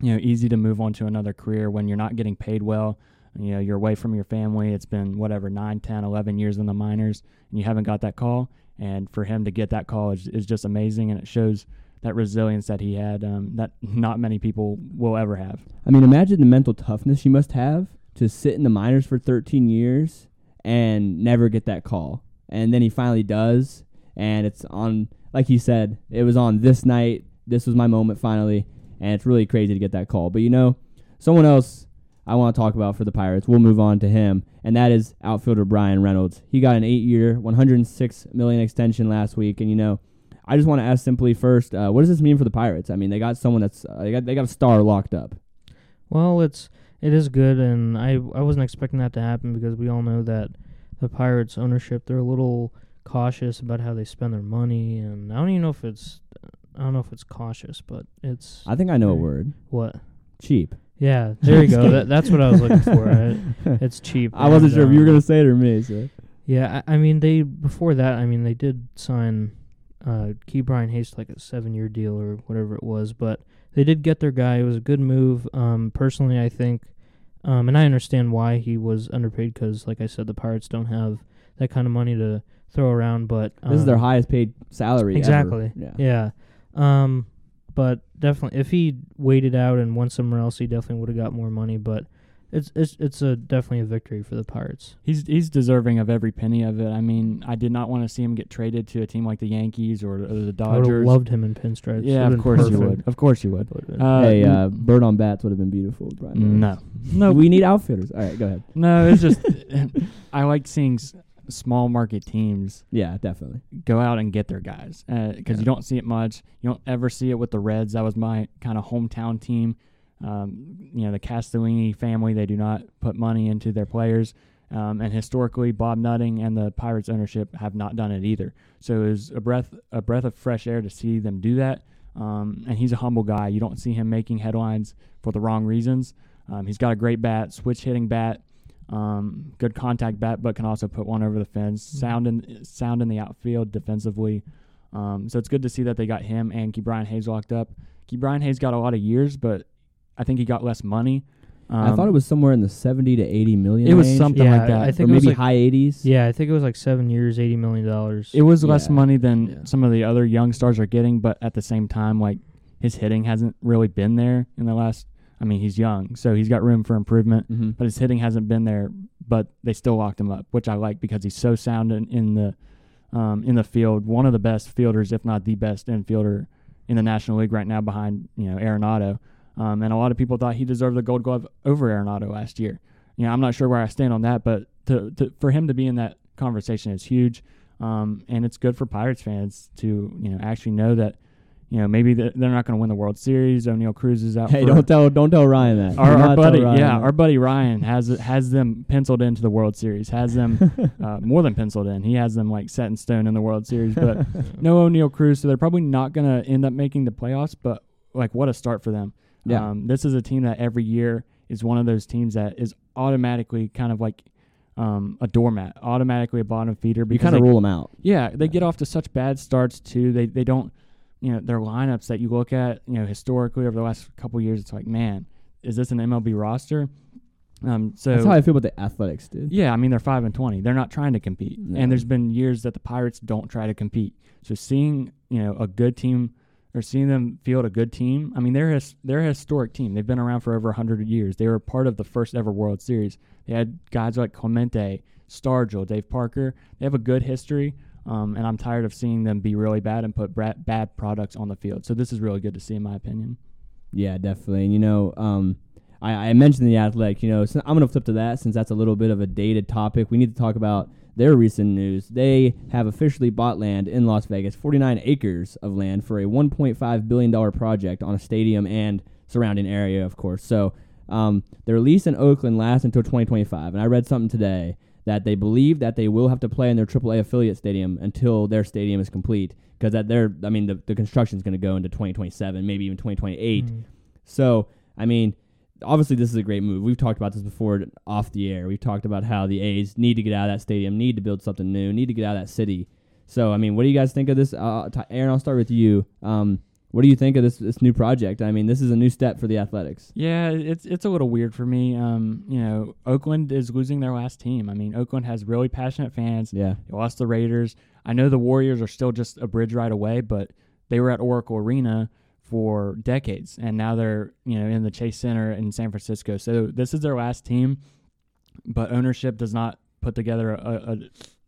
you know easy to move on to another career when you're not getting paid well. You know you're away from your family. It's been whatever 9 10 11 years in the minors and you haven't got that call. And for him to get that call is, is just amazing and it shows that resilience that he had um, that not many people will ever have. I mean, imagine the mental toughness you must have to sit in the minors for 13 years and never get that call. And then he finally does, and it's on, like he said, it was on this night. This was my moment finally, and it's really crazy to get that call. But you know, someone else I want to talk about for the Pirates, we'll move on to him, and that is outfielder Bryan Reynolds. He got an eight-year, 106 million extension last week, and you know, I just want to ask simply first, uh, what does this mean for the Pirates? I mean, they got someone that's uh, they got they got a star locked up. Well, it's it is good, and I I wasn't expecting that to happen because we all know that the Pirates ownership they're a little cautious about how they spend their money, and I don't even know if it's I don't know if it's cautious, but it's I think I know a word. what. Cheap. Yeah, there you go. that, that's what I was looking for. Right? It's cheap. I wasn't sure if you were um, gonna say it or me. So. Yeah, I, I mean they before that. I mean they did sign uh, Ke'Bryan Hayes like a seven-year deal or whatever it was, but they did get their guy. It was a good move. Um, personally, I think, um, and I understand why he was underpaid because, like I said, the Pirates don't have that kind of money to throw around. But um, This is their highest paid salary. ever. Exactly. Yeah. Yeah. Um, but definitely, if he waited out and went somewhere else, he definitely would have got more money. But it's it's it's a definitely a victory for the Pirates. He's he's deserving of every penny of it. I mean, I did not want to see him get traded to a team like the Yankees or, or the I would have Dodgers. loved him in pinstripes. yeah, of been course you would. Of course you would. Uh, hey, uh, bird on bats would have been beautiful. Brian no, no, we need outfitters. All right, go ahead. no. It's just I like seeing s- small market teams Yeah, definitely. go out and get their guys because Yeah. you don't see it much. You don't ever see it with the Reds. That was my kind of hometown team. Um, you know, the Castellini family, they do not put money into their players. Um, and historically, Bob Nutting and the Pirates ownership have not done it either. So it was a breath a breath of fresh air to see them do that. Um, and he's a humble guy. You don't see him making headlines for the wrong reasons. Um, he's got a great bat, switch hitting bat, um, good contact bat, but can also put one over the fence. Sound in sound in the outfield defensively. Um, so it's good to see that they got him and Ke'Bryan Hayes locked up. Ke'Bryan Hayes got a lot of years, but I think he got less money. I thought it Um, was somewhere in the seventy to eighty million. It was something Yeah, like that. I think it maybe like- high eighties. Yeah, I think it was like seven years, eighty million dollars. It was less money than Yeah. some of the other young stars are getting, but at the same time, like his hitting hasn't really been there in the last. I mean, he's young, so he's got room for improvement, Mm-hmm. but his hitting hasn't been there. But they still locked him up, which I like because he's so sound in, in the um, in the field. One of the best fielders, if not the best infielder in the National League right now, behind you know Arenado. Um, and a lot of people thought he deserved the Gold Glove over Arenado last year. You know, I'm not sure where I stand on that, but to, to for him to be in that conversation is huge. Um, and it's good for Pirates fans to you know actually know that you know maybe they're not going to win the World Series. Oneil Cruz is out. Hey, don't tell don't tell Ryan that. our, our buddy, Ryan yeah, that. our buddy Ryan has has them penciled into the World Series. Has them uh, more than penciled in. He has them like set in stone in the World Series. But no Oneil Cruz, so they're probably not going to end up making the playoffs. But like, what a start for them! Yeah. Um, this is a team that every year is one of those teams that is automatically kind of like um, a doormat, automatically a bottom feeder. you kind of rule them out. yeah, they get off to such bad starts too. They they don't, you know, their lineups that you look at, you know, historically over the last couple of years, it's like, man, is this an MLB roster? Um, so That's how I feel about the Athletics, dude. yeah, I mean they're five and twenty. They're not trying to compete, No. and there's been years that the Pirates don't try to compete. So seeing you know a good team or seeing them field a good team, I mean they're his, they're a historic team. They've been around for over hundred years. They were part of the first ever World Series. They had guys like Clemente, Stargell, Dave Parker. They have a good history, um, and I'm tired of seeing them be really bad and put bra- bad products on the field. So this is really good to see, in my opinion. Yeah, definitely. And you know, um, I, I mentioned the athletic. You know, so I'm going to flip to that since that's a little bit of a dated topic. We need to talk about their recent news. They have officially bought land in Las Vegas, 49 acres of land for a 1.5 billion dollar project on a stadium and surrounding area, of course. So um, their lease in Oakland lasts until 2025. And I read something today that they believe that they will have to play in their AAA affiliate stadium until their stadium is complete. Because that they're, I mean, the, the construction is going to go into 2027, maybe even 2028. Mm. So, I mean, obviously this is a great move. We've talked about this before off the air. We've talked about how the A's need to get out of that stadium, need to build something new, need to get out of that city. So, I mean, what do you guys think of this? Uh, Aaron, I'll start with you. Um, what do you think of this this new project? I mean, this is a new step for the Athletics. Yeah, it's it's a little weird for me. Um, you know, Oakland is losing their last team. I mean, Oakland has really passionate fans. Yeah, They lost the Raiders. I know the Warriors are still just a bridge right away, but they were at Oracle Arena for decades, and now they're you know in the Chase Center in San Francisco. So this is their last team. but ownership does not put together a, a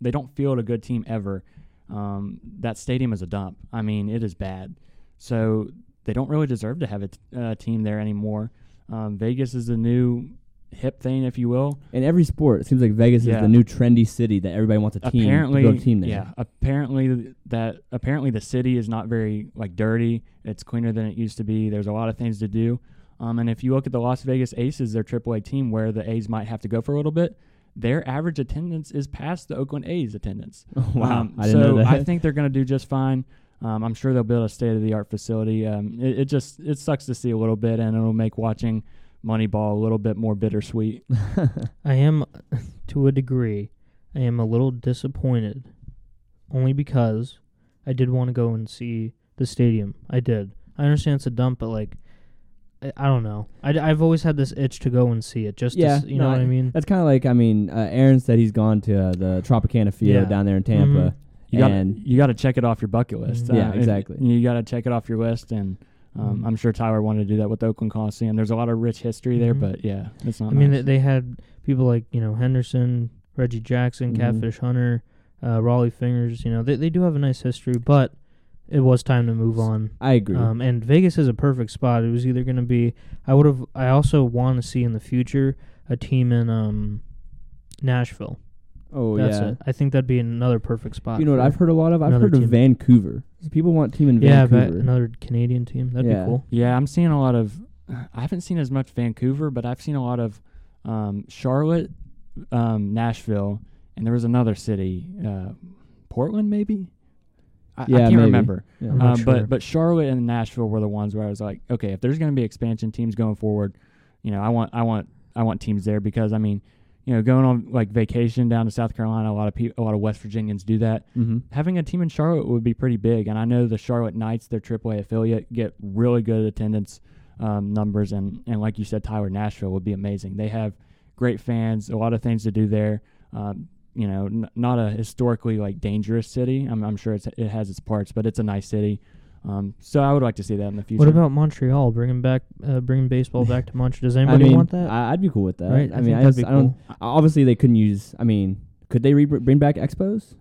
they don't field a good team ever. Um, that stadium is a dump. I mean, it is bad. So they don't really deserve to have a team there anymore. Um, Vegas is the new hip thing, if you will. In every sport, it seems like Vegas Yeah. is the new trendy city that everybody wants a team apparently, to team there. yeah. Apparently that apparently the city is not very like dirty. It's cleaner than it used to be. There's a lot of things to do. Um, and if you look at the Las Vegas Aces, their AAA team, where the A's might have to go for a little bit, their average attendance is past the Oakland A's attendance. wow, Um, I didn't so know that. I think they're going to do just fine. Um, I'm sure they'll build a state of the art facility. Um, it, it just it sucks to see a little bit, and it'll make watching Moneyball a little bit more bittersweet. I am, to a degree, I am a little disappointed, only because I did want to go and see the stadium. I did. I understand it's a dump, but like, I, I don't know. I, I've always had this itch to go and see it. Just Yeah, to, s- you no, know what I- I mean. That's kind of like I mean, uh, Aaron said he's gone to uh, the Tropicana Field Yeah. down there in Tampa. Mhm. You got And- you got to check it off your bucket list. Mhm. Yeah, exactly. You got to check it off your list, and um, Mhm. I'm sure Tyler wanted to do that with Oakland Coliseum. There's a lot of rich history there, Mhm. but yeah, it's not. I mean, nice. they, they had people like you know Henderson, Reggie Jackson, Mhm. Catfish Hunter, uh, Rollie Fingers. You know, they they do have a nice history, but it was time to move on. I agree. Um, and Vegas is a perfect spot. It was either going to be. I would have. I also want to see in the future a team in um, Nashville. Oh That's yeah. it. I think that'd be another perfect spot. You know what for- I've heard a lot of? I've another heard of team. Vancouver. People want team in Vancouver. Yeah, but Vancouver. another Canadian team. That'd Yeah. be cool. yeah, I'm seeing a lot of. I haven't seen as much Vancouver, but I've seen a lot of um, Charlotte, um, Nashville, and there was another city, uh, Portland, maybe. I, I Yeah, can't maybe. remember. Yeah. I'm not Um, sure. But but Charlotte and Nashville were the ones where I was like, okay, if there's going to be expansion teams going forward, you know, I want I want I want teams there because I mean, you know, going on like vacation down to South Carolina, a lot of people, a lot of West Virginians do that. mm-hmm. Having a team in Charlotte would be pretty big, and I know the Charlotte Knights, their AAA affiliate, get really good attendance um, numbers, and and like you said, Tyler Nashville would be amazing. They have great fans, a lot of things to do there. Um, you know, n- not a historically like dangerous city. I'm, I'm sure it's, it has its parts, but it's a nice city. Um, so I would like to see that in the future. What about Montreal? Bringing back, uh, bringing baseball back to Montreal. Does I anybody mean, want that? I, I'd be cool with that. Right? I, I mean, I, just, be I don't. Obviously, they couldn't use. I mean, could they re- bring back expos?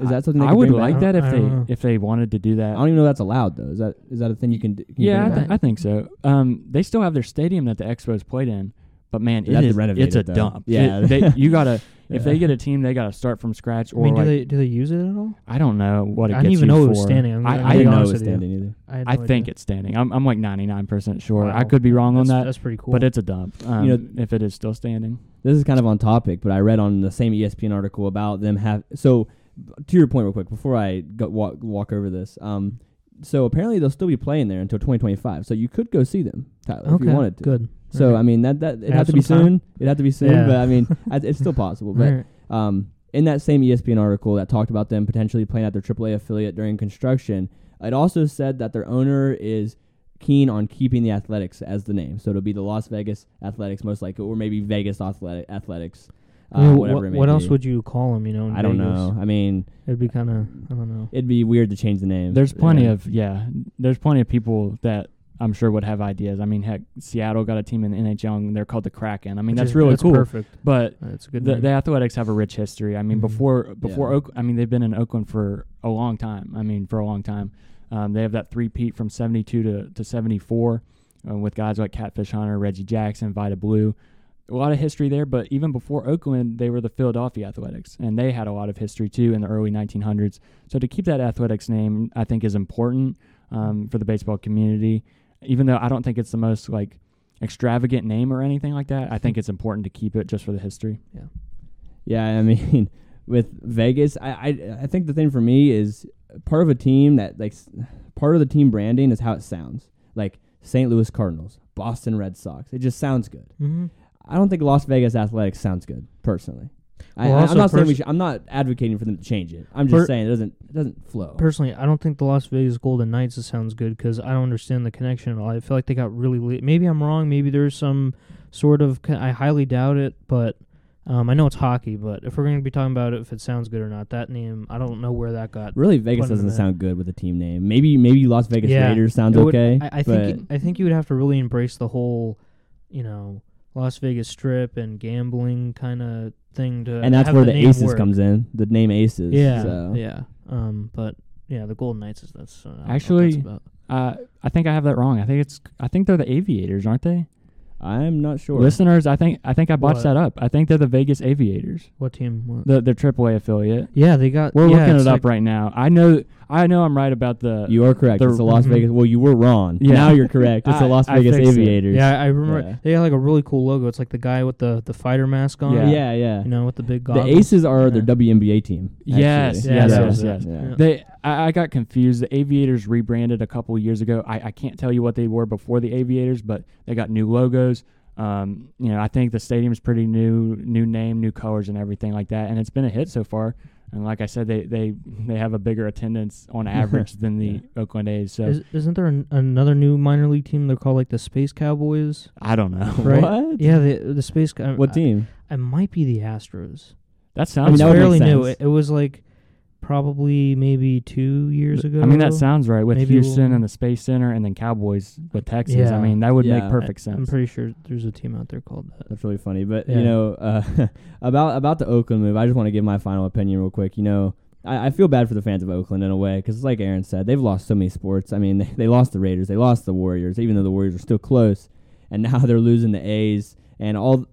Is that something they I could would like back? that if they know. if they wanted to do that. I don't even know that's allowed though. Is that is that a thing you can? do? Can you Yeah, I, th- back? I think so. Um, they still have their stadium that the Expos played in, but man, They it have to is renovate it's a it, though. dump. Yeah. It- they, you gotta if they get a team, they gotta start from scratch. I Or mean, do like, they do they use it at all? I don't know what it I didn't gets even know used it was standing. I'm I, gonna I I, be didn't know it was standing either. I, had I think idea. it's standing. I'm I'm like 99% sure. I could be wrong on that, That's pretty cool. but it's a dump. Um, You know- if it is still standing. This is kind of on topic, but I read on the same ESPN article about them have. So, to your point, real quick, before I go walk walk over this, um, so apparently they'll still be playing there until 2025. So you could go see them, Tyler, if you wanted to. Good. So Alright. I mean that that it Have had to be time. soon. It had to be soon, Yeah. but I mean it's still possible. But Alright. um, in that same ESPN article that talked about them potentially playing at their AAA affiliate during construction, it also said that their owner is keen on keeping the Athletics as the name. So it'll be the Las Vegas Athletics, most likely, or maybe Vegas Athletic Athletics. Uh, I mean, whatever what, it may what else would you call them? You know, in I don't Vegas? know. I mean, It'd be kind of I don't know. it'd be weird to change the name. There's plenty Yeah. of yeah. There's plenty of people that I'm sure would have ideas. I mean, heck, Seattle got a team in the NHL and they're called the Kraken. I mean, Which that's is- really that's cool. Perfect. But That's a good. the, the Athletics have a rich history. I mean, Mhm. before before Yeah. Oak, I mean they've been in Oakland for a long time. I mean, for a long time. Um, they have that three peat from '72 to to '74 uh, with guys like Catfish Hunter, Reggie Jackson, Vida Blue. A lot of history there, but even before Oakland, they were the Philadelphia Athletics, and they had a lot of history too in the early 1900s. So to keep that Athletics name, I think is important um, for the baseball community. Even though I don't think it's the most like extravagant name or anything like that, I think it's important to keep it just for the history. Yeah, Yeah, I mean, with Vegas, I, I I think the thing for me is part of a team that like part of the team branding is how it sounds. Like St. Louis Cardinals, Boston Red Sox. It just sounds good. mm-hmm. I don't think Las Vegas Athletics sounds good personally. I, Well, I, also I'm not saying we pers- should, I'm not advocating for them to change it. I'm just Per- saying it doesn't it doesn't flow. Personally, I don't think the Las Vegas Golden Knights sounds good because I don't understand the connection at all. I feel like they got really. Le- maybe I'm wrong. Maybe there's some sort of. co- I highly doubt it, but um, I know it's hockey. But if we're going to be talking about it, if it sounds good or not, that name, I don't know where that got. really, Vegas Put 'em in doesn't sound good with a team name. Maybe maybe Las Vegas Yeah, Raiders sounds It would- okay. I, I but think. I think you would have to really embrace the whole, you know, Las Vegas Strip and gambling kind of thing to and that's have where the, name Aces work. comes in. The name Aces. Yeah, so. yeah. Um, but yeah, the Golden Knights is that's uh, I what Actually, that's about. Uh, I think I have that wrong. I think it's I think they're the Aviators, aren't they? I'm not sure. Listeners, I think I think I botched What? that up. I think they're the Vegas Aviators, what team? What? the the AAA affiliate. yeah, they got. We're yeah, looking it's it up like- right now. I know I know I'm right about the. You are correct. The- it's the Las Mhm. Vegas. Well, you were wrong. Yeah. Now you're correct. It's the Las I Vegas fixed it. Aviators. Yeah, I remember Yeah. they got like a really cool logo. It's like the guy with the the fighter mask on. Yeah. Yeah, yeah. You know, with the big The. Aces are their Yeah. WNBA team. Yes, actually. yes, that yes, was it. yes. Yeah. Yeah. They, I, I got confused. The Aviators rebranded a couple years ago. I, I can't tell you what they were before the Aviators, but they got new logos. Um, you know, I think the stadium's pretty new, new name, new colors, and everything like that. And it's been a hit so far. And like I said, they they they have a bigger attendance on average than the Oakland A's. So Is, isn't there an, another new minor league team? They're called like the Space Cowboys, I don't know. right? What? Yeah, the the Space. Cow- What I- team? It might be the Astros. That I sounds. mean, that fairly new. It, it was like probably maybe two years ago. I mean, that sounds right with Maybe a Houston little- and the Space Center, and then Cowboys with Texas. I mean, that would Yeah. make perfect sense. I'm pretty sure there's a team out there called that. That's really funny. But Yeah. you know, uh, about about the Oakland move, I just want to give my final opinion real quick. You know, I, I feel bad for the fans of Oakland in a way because, like Aaron said, they've lost so many sports. I mean, they, they lost the Raiders, they lost the Warriors, even though the Warriors are still close, and now they're losing the A's. And all,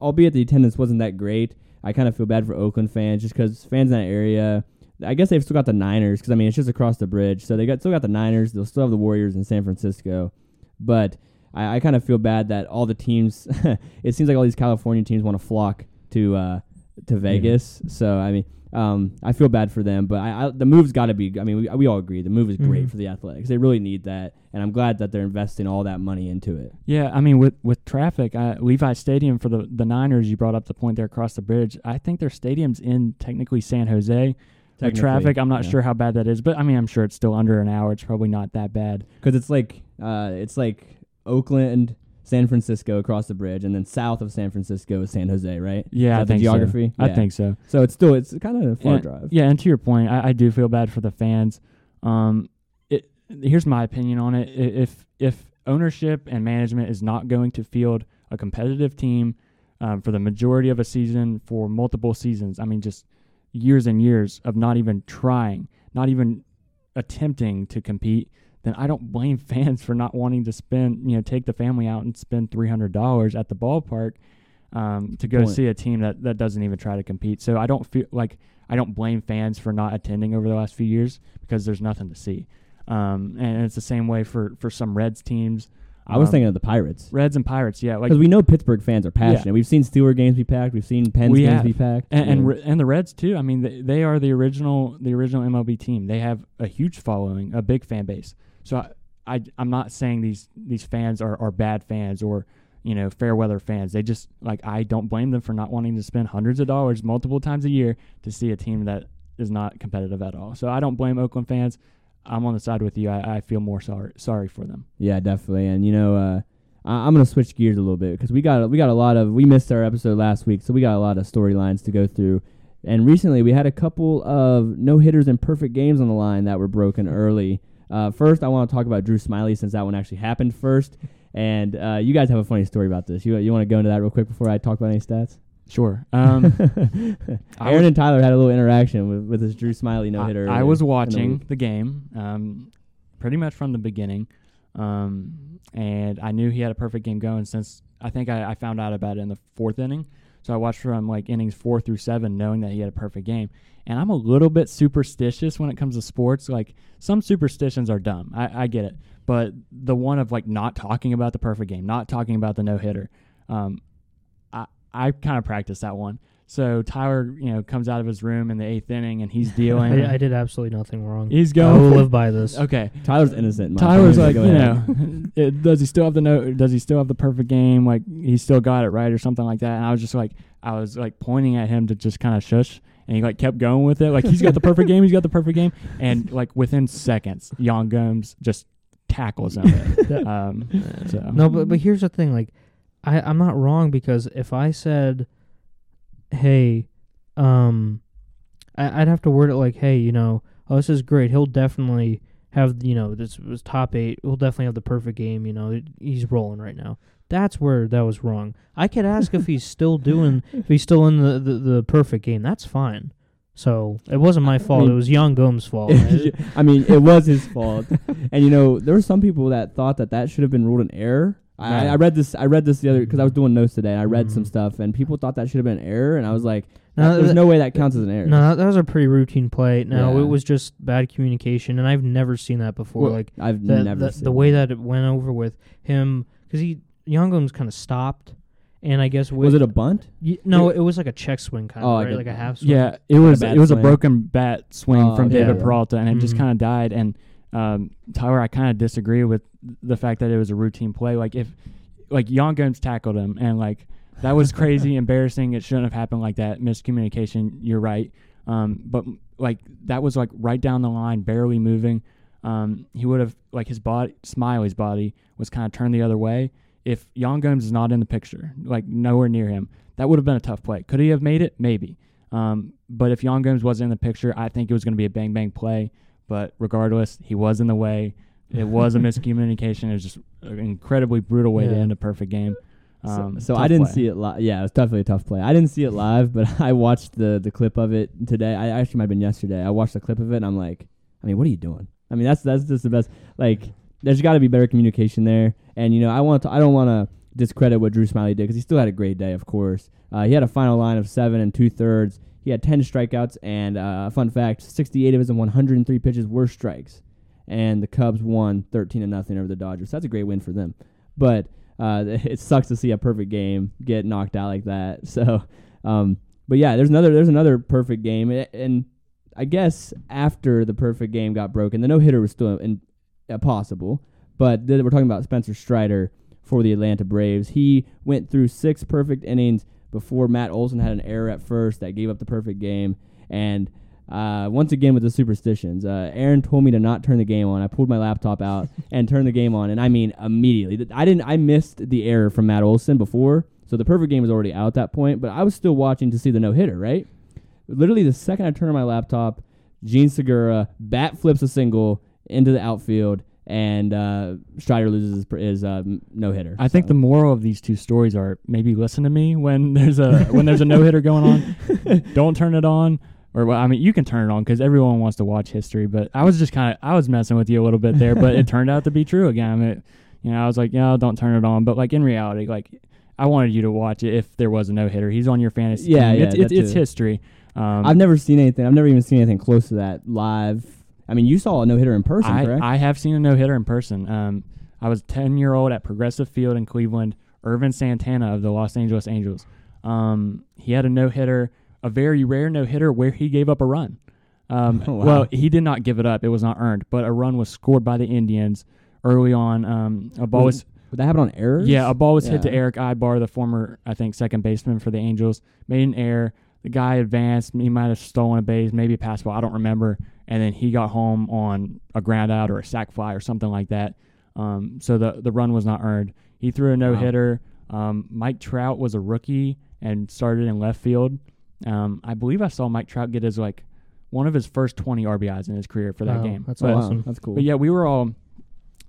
albeit the attendance wasn't that great, I kind of feel bad for Oakland fans just because fans in that area. I guess they've still got the Niners because I mean it's just across the bridge, so they got still got the Niners. They'll still have the Warriors in San Francisco, but I, I kind of feel bad that all the teams. it seems like all these California teams want to flock to uh, to Vegas. So I mean, um, I feel bad for them, but I, I, the move's got to be. I mean, we, we all agree the move is great Mhm. for the Athletics. They really need that, and I'm glad that they're investing all that money into it. Yeah, I mean, with with traffic, uh, Levi Stadium for the the Niners, you brought up the point there across the bridge. I think their stadium's in technically San Jose. Technically, traffic, I'm not yeah. sure how bad that is, but I mean, I'm sure it's still under an hour. It's probably not that bad. because it's like uh, it's like Oakland, San Francisco across the bridge, and then south of San Francisco is San Jose, right? Yeah, I the think geography. So. I think so. so. It's still it's kind of a far yeah, drive. Yeah, and to your point, I, I do feel bad for the fans. Um, it here's my opinion on it. If if ownership and management is not going to field a competitive team um, for the majority of a season for multiple seasons, I mean, just years and years of not even trying, not even attempting to compete, then I don't blame fans for not wanting to spend, you know, take the family out and spend three hundred dollars at the ballpark um, to go Point. see a team that that doesn't even try to compete. So I don't feel like I don't blame fans for not attending over the last few years because there's nothing to see. Um, and it's the same way for for some Reds teams. I was Um, thinking of the Pirates. Reds and Pirates, yeah, like Because we know Pittsburgh fans are passionate. We've seen Stewart games be packed. We've seen Penn's We games have. be packed. and and, Yeah. Re- and the Reds too. I mean, they, they are the original the original MLB team. They have a huge following, a big fan base. So I, I I'm not saying these these fans are, are bad fans or you know fair weather fans. They just like I don't blame them for not wanting to spend hundreds of dollars multiple times a year to see a team that is not competitive at all. So I don't blame Oakland fans. I'm on the side with you. I, I feel more sorry sorry for them. Yeah, definitely. And you know, uh, I- I'm gonna switch gears a little bit because we got we got a lot of we missed our episode last week, so we got a lot of storylines to go through. And recently, we had a couple of no hitters and perfect games on the line that were broken early. Uh, first, I want to talk about Drew Smyly since that one actually happened first. And uh, you guys have a funny story about this. You you want to go into that real quick before I talk about any stats? Sure. Um, Aaron and Tyler had a little interaction with, with this Drew Smyly no hitter. I, I was watching the, game, um, pretty much from the beginning, um, and I knew he had a perfect game going since I think I, I found out about it in the fourth inning. So I watched from like innings four through seven, knowing that he had a perfect game. And I'm a little bit superstitious when it comes to sports. Like some superstitions are dumb. I, I get it, but the one of like not talking about the perfect game, not talking about the no hitter, um, I I kind of practiced that one. So Tyler, you know, comes out of his room in the eighth inning and he's dealing. I, I did absolutely nothing wrong. He's going. I going. will live by this. Okay. Tyler's innocent. in my Tyler's like, you know, it, does he still have the note? Does he still have the perfect game? Like he still got it right or something like that. And I was just like, I was like pointing at him to just kind of shush, and he like kept going with it. Like he's got the perfect game. He's got the perfect game. And like within seconds, Yan Gomes just tackles him. um, so No, but but here's the thing. Like, I I'm not wrong because if I said, "Hey," um, I, I'd have to word it like, "Hey, you know, oh, this is great. He'll definitely have you know this was top eight. He'll definitely have the perfect game. You know, he's rolling right now. That's where that was wrong. I could ask if he's still doing, if he's still in the, the, the perfect game. That's fine. So it wasn't my fault. mean- it was Yan Gomes' fault. I mean, it was his fault. and you know, there were some people that thought that that should have been ruled an error. I, I read this. I read this the other because I was doing notes today. And I read some Mhm. stuff, and people thought that should have been an error. And I was like, No, "There's that- no way that counts as an error." No, that, that was a pretty routine play. No, Yeah. it was just bad communication, and I've never seen that before. Well, like I've the, never the, seen the way that it went over with him, because he Yan Gomes kind of stopped, and I guess with, was it a bunt? Y- no, it was like a check swing kind Oh, of like right, a- like a half swing. Yeah, it was bad it was swing. a broken bat swing Oh, from okay. David Yeah. Peralta, and it just Mhm. kind of died. And um, Tyler, I kind of disagree with the fact that it was a routine play. Like if like Yan Gomes tackled him, and like that was crazy, embarrassing. It shouldn't have happened like that. Miscommunication. You're right. Um, but like that was like right down the line, barely moving. Um, he would have like his body, Smyly's body was kind of turned the other way. If Yan Gomes is not in the picture, like nowhere near him, that would have been a tough play. Could he have made it? Maybe. Um, but if Yan Gomes wasn't in the picture, I think it was going to be a bang bang play. But regardless, he was in the way. It was a miscommunication. It was just an incredibly brutal way to end a perfect game. Um, so so I didn't play. see it live. Yeah, it was definitely a tough play. I didn't see it live, but I watched the the clip of it today. I actually might have been yesterday. I watched the clip of it, and I'm like, I mean, what are you doing? I mean, that's that's just the best. Like, there's got to be better communication there. And you know, I want to. I don't want to discredit what Drew Smyly did because he still had a great day, of course. Uh, he had a final line of seven and two thirds. He had ten strikeouts, and uh, fun fact: 68 of his 103 pitches were strikes. And the Cubs won 13 to nothing over the Dodgers. So that's a great win for them. But uh, it sucks to see a perfect game get knocked out like that. So, um, but yeah, there's another there's another perfect game, and I guess after the perfect game got broken, the no hitter was still in, uh, possible. But we're talking about Spencer Strider for the Atlanta Braves. He went through six perfect innings before Matt Olson had an error at first that gave up the perfect game, and. Uh, once again with the superstitions, uh, Aaron told me to not turn the game on. I pulled my laptop out and turned the game on, and I mean immediately. I didn't. I missed the error from Matt Olson before, so the perfect game was already out at that point. But I was still watching to see the no hitter. Right, literally the second I turned on my laptop, Jean Segura bat flips a single into the outfield, and uh, Strider loses his, his uh, no hitter. I think the moral of these two stories are maybe listen to me when there's a when there's a no hitter going on. Don't turn it on. Or well, I mean, you can turn it on because everyone wants to watch history. But I was just kind of I was messing with you a little bit there, but it turned out to be true again. I mean, you know, I was like, yeah, don't turn it on. But like in reality, like I wanted you to watch it if there was a no hitter. He's on your fantasy Yeah, team. yeah, it's it's, it's history. Um, I've never seen anything. I've never even seen anything close to that live. I mean, you saw a no hitter in person, I, correct? I have seen a no hitter in person. Um, I was 10 year old at Progressive Field in Cleveland. Ervin Santana of the Los Angeles Angels. Um, he had a no hitter, a very rare no hitter where he gave up a run. Um, Oh, wow. Well, he did not give it up; it was not earned. But a run was scored by the Indians early on. Um, a ball Was was, Would that happen on errors? yeah, a ball was hit to Erick Aybar, the former I think second baseman for the Angels. Made an error. The guy advanced. He might have stolen a base, maybe a pass ball. I don't remember. And then he got home on a ground out or a sac fly or something like that. Um, so the the run was not earned. He threw a no hitter. Um, Mike Trout was a rookie and started in left field. Um, I believe I saw Mike Trout get his like one of his first 20 RBIs in his career for that Wow, game. that's But- awesome. That's cool. but yeah, we were all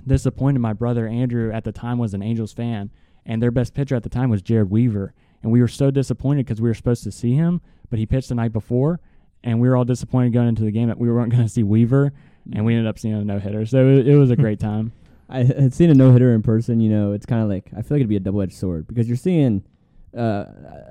disappointed. My brother Andrew at the time was an Angels fan, and their best pitcher at the time was Jered Weaver, and we were so disappointed because we were supposed to see him, but he pitched the night before, and we were all disappointed going into the game that we weren't going to see Weaver, and we ended up seeing a no hitter. So it, it was a great time. I had seen a no hitter in person. You know, it's kind of like I feel like it'd be a double edged sword because you're seeing. Uh,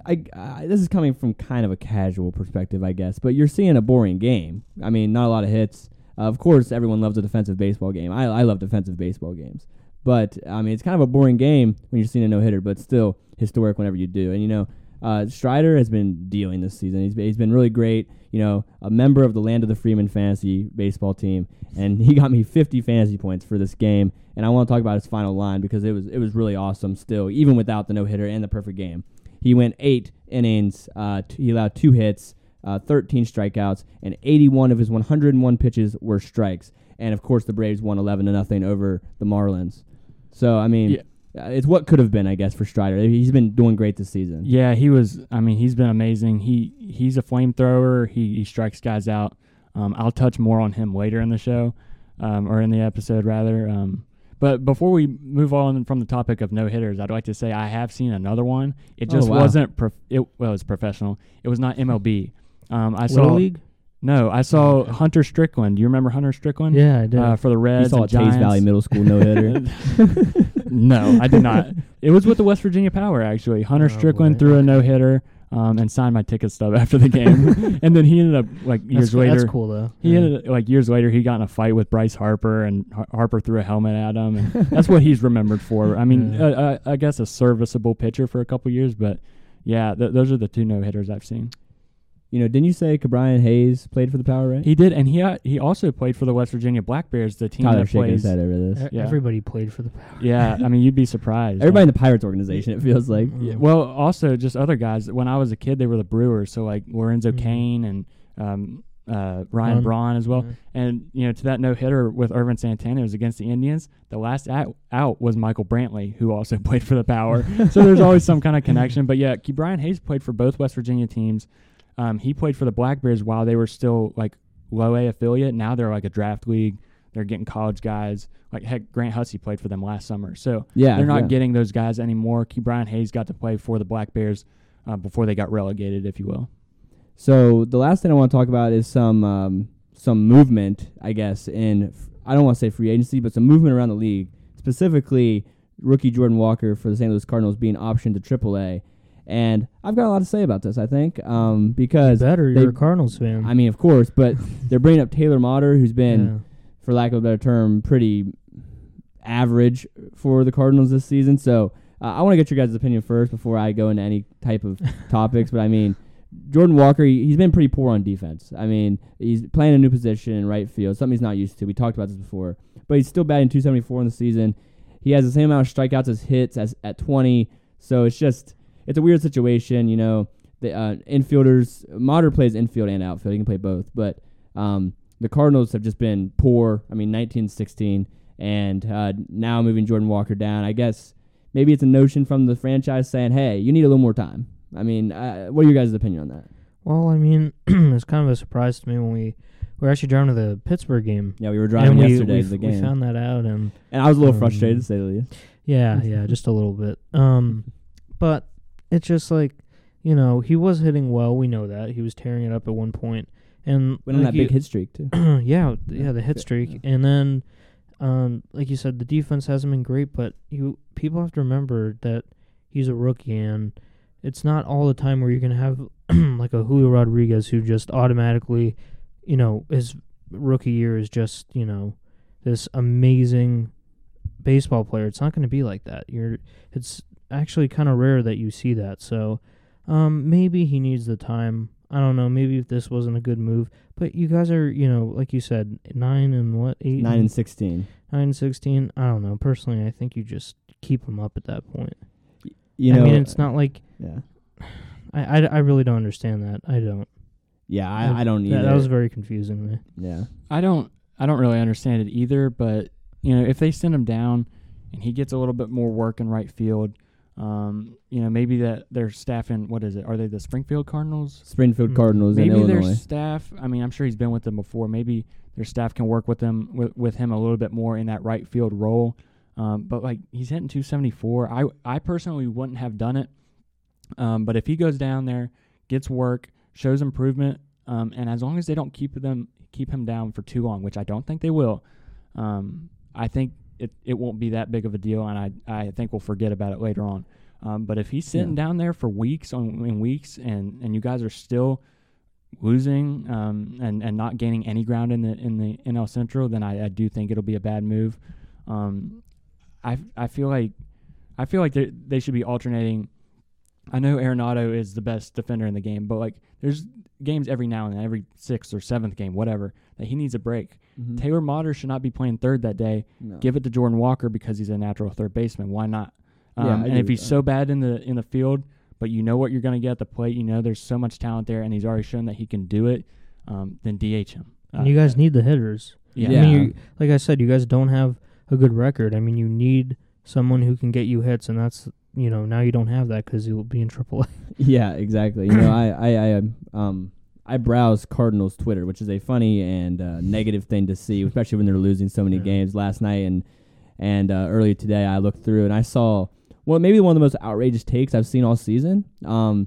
I, I this is coming from kind of a casual perspective, I guess, but you're seeing a boring game. I mean, not a lot of hits. Uh, of course, everyone loves a defensive baseball game. I, I love defensive baseball games, but I mean, it's kind of a boring game when you're seeing a no hitter, but still historic whenever you do. And you know, uh, Strider has been dealing this season. He's been, he's been really great. You know, a member of the Land of the Freeman fantasy baseball team, and he got me 50 fantasy points for this game. And I want to talk about his final line because it was it was really awesome. Still, even without the no hitter and the perfect game, he went eight innings. Uh, t- he allowed two hits, uh, 13 strikeouts, and 81 of his 101 pitches were strikes. And of course, the Braves won 11 to nothing over the Marlins. So I mean, Yeah. Uh, it's what could have been, I guess, for Strider. He's been doing great this season. Yeah, he was. I mean, he's been amazing. He he's a flamethrower. He he strikes guys out. Um, I'll touch more on him later in the show. um, or in the episode rather. Um, but before we move on from the topic of no hitters, I'd like to say I have seen another one. It Oh, just wow. wasn't. Prof- it well, it was professional. It was not MLB. Um, I Little saw League? no. I saw Hunter Strickland. Do you remember Hunter Strickland? Yeah, I did. Uh, for the You Reds saw and a Chase Giants. Valley Middle School no hitter. no, I did not. It was with the West Virginia Power actually. Hunter Oh, Strickland boy. threw a no hitter um, and signed my ticket stub after the game, and then he ended up like years co- later. that's cool though. He Yeah. ended like years later. He got in a fight with Bryce Harper, and Har- Harper threw a helmet at him, and that's what he's remembered for. I mean, Yeah. uh, uh, I guess a serviceable pitcher for a couple years, but yeah, th- those are the two no hitters I've seen. You know, didn't you say Ke'Bryan Hayes played for the Power, right? He did, and he uh, he also played for the West Virginia Black Bears, the team Tyler that shaking his plays. head over this. E- Yeah. Everybody played for the Power. Yeah, I mean, you'd be surprised. Everybody in the Pirates organization, it feels like. Yeah, well, also just other guys. When I was a kid, they were the Brewers, so like Lorenzo Mhm. Cain and um, uh, Ryan Run. Braun as well. Yeah. And you know, to that no hitter with Ervin Santana it was against the Indians. The last out, out was Michael Brantley, who also played for the Power. so there's always some kind of connection. But yeah, Ke'Bryan Hayes played for both West Virginia teams. Um, he played for the Black Bears while they were still like low A affiliate. Now they're like a draft league. They're getting college guys. Like heck, Grant Hussey played for them last summer. So Yeah, they're not yeah. getting those guys anymore. Ke'Bryan Hayes got to play for the Black Bears uh, before they got relegated, if you will. So the last thing I want to talk about is some um, some movement, I guess, in I don't want to say free agency, but some movement around the league, specifically rookie Jordan Walker for the St. Louis Cardinals being optioned to AAA. And I've got a lot to say about this. I think um, because Better, they- you're a Cardinals fan. I mean, of course, but they're bringing up Taylor Motter, who's been, Yeah. for lack of a better term, pretty average for the Cardinals this season. So uh, I want to get your guys' opinion first before I go into any type of topics. But I mean, Jordan Walker, he, he's been pretty poor on defense. I mean, he's playing a new position in right field, something he's not used to. We talked about this before, but he's still batting 274 in the season. He has the same amount of strikeouts as hits as at 20. So it's just it's a weird situation, you know. The uh, infielders, Motter plays infield and outfield. He can play both, but um, the Cardinals have just been poor. I mean, 19 16, and uh, now moving Jordan Walker down. I guess maybe it's a notion from the franchise saying, "Hey, you need a little more time." I mean, uh, what are your guys' opinion on that? Well, I mean, it's kind of a surprise to me when we we were actually driving to the Pittsburgh game. Yeah, we were driving we, yesterday we, to the game, we found that out, and and I was a little um, frustrated to say the least. yeah, yeah, just a little bit. Um, but it's just like you know he was hitting well. We know that he was tearing it up at one point, and Went on like that you- big hit streak too. yeah, Yeah. yeah, the hit Yeah. streak, and then, um, like you said, the defense hasn't been great, but you people have to remember that he's a rookie, and it's not all the time where you're gonna have like a Julio Rodriguez who just automatically, you know, his rookie year is just you know this amazing baseball player. It's not gonna be like that. You're it's actually kind of rare that you see that. So, um, maybe he needs the time. I don't know. Maybe if this wasn't a good move, but you guys are, you know, like you said, nine and what, eight, Nine and sixteen. nine and sixteen. I don't know. Personally, I think you just keep him up at that point. You know, I mean, it's not like Yeah, I, I, I really don't understand that. I don't. yeah. I, I don't That, either. that was very confusing to me. yeah. I don't I don't really understand it either, but you know, if they send him down and he gets a little bit more work in right field, um, you know, maybe that their staff in what is it? Are they the Springfield Cardinals? Springfield Mm. Cardinals in Maybe their Illinois. staff. I mean, I'm sure he's been with them before. Maybe their staff can work with them with, with him a little bit more in that right field role. Um, but like he's hitting 274. I I personally wouldn't have done it. Um, but if he goes down there, gets work, shows improvement, um, and as long as they don't keep them keep him down for too long, which I don't think they will, um, I think it, it won't be that big of a deal, and I I think we'll forget about it later on. Um, but if he's sitting Yeah. down there for weeks on and weeks, and and you guys are still losing um, and and not gaining any ground in the in the NL Central, then I, I do think it'll be a bad move. Um, I I feel like I feel like they they should be alternating. I know Arenado is the best defender in the game, but like there's games every now and then, every sixth or seventh game, whatever, that he needs a break. Mhm. Taylor Motter should not be playing third that day. No. Give it to Jordan Walker because he's a natural third baseman. Why not? Um, Yeah, and if he's that. so bad in the in the field, but you know what you're going to get at the plate, you know there's so much talent there, and he's already shown that he can do it. Um, then DH him. And you guys need the hitters. yeah. Yeah. I mean, you, like I said, you guys don't have a good record. I mean, you need someone who can get you hits, and that's you know now you don't have that because you'll be in AAA. Yeah, exactly. You know, I, I, I, um, um, I browse Cardinals Twitter, which is a funny and uh, negative thing to see, especially when they're losing so many Yeah. games. Last night and and uh, earlier today, I looked through and I saw well, maybe one of the most outrageous takes I've seen all season. Um,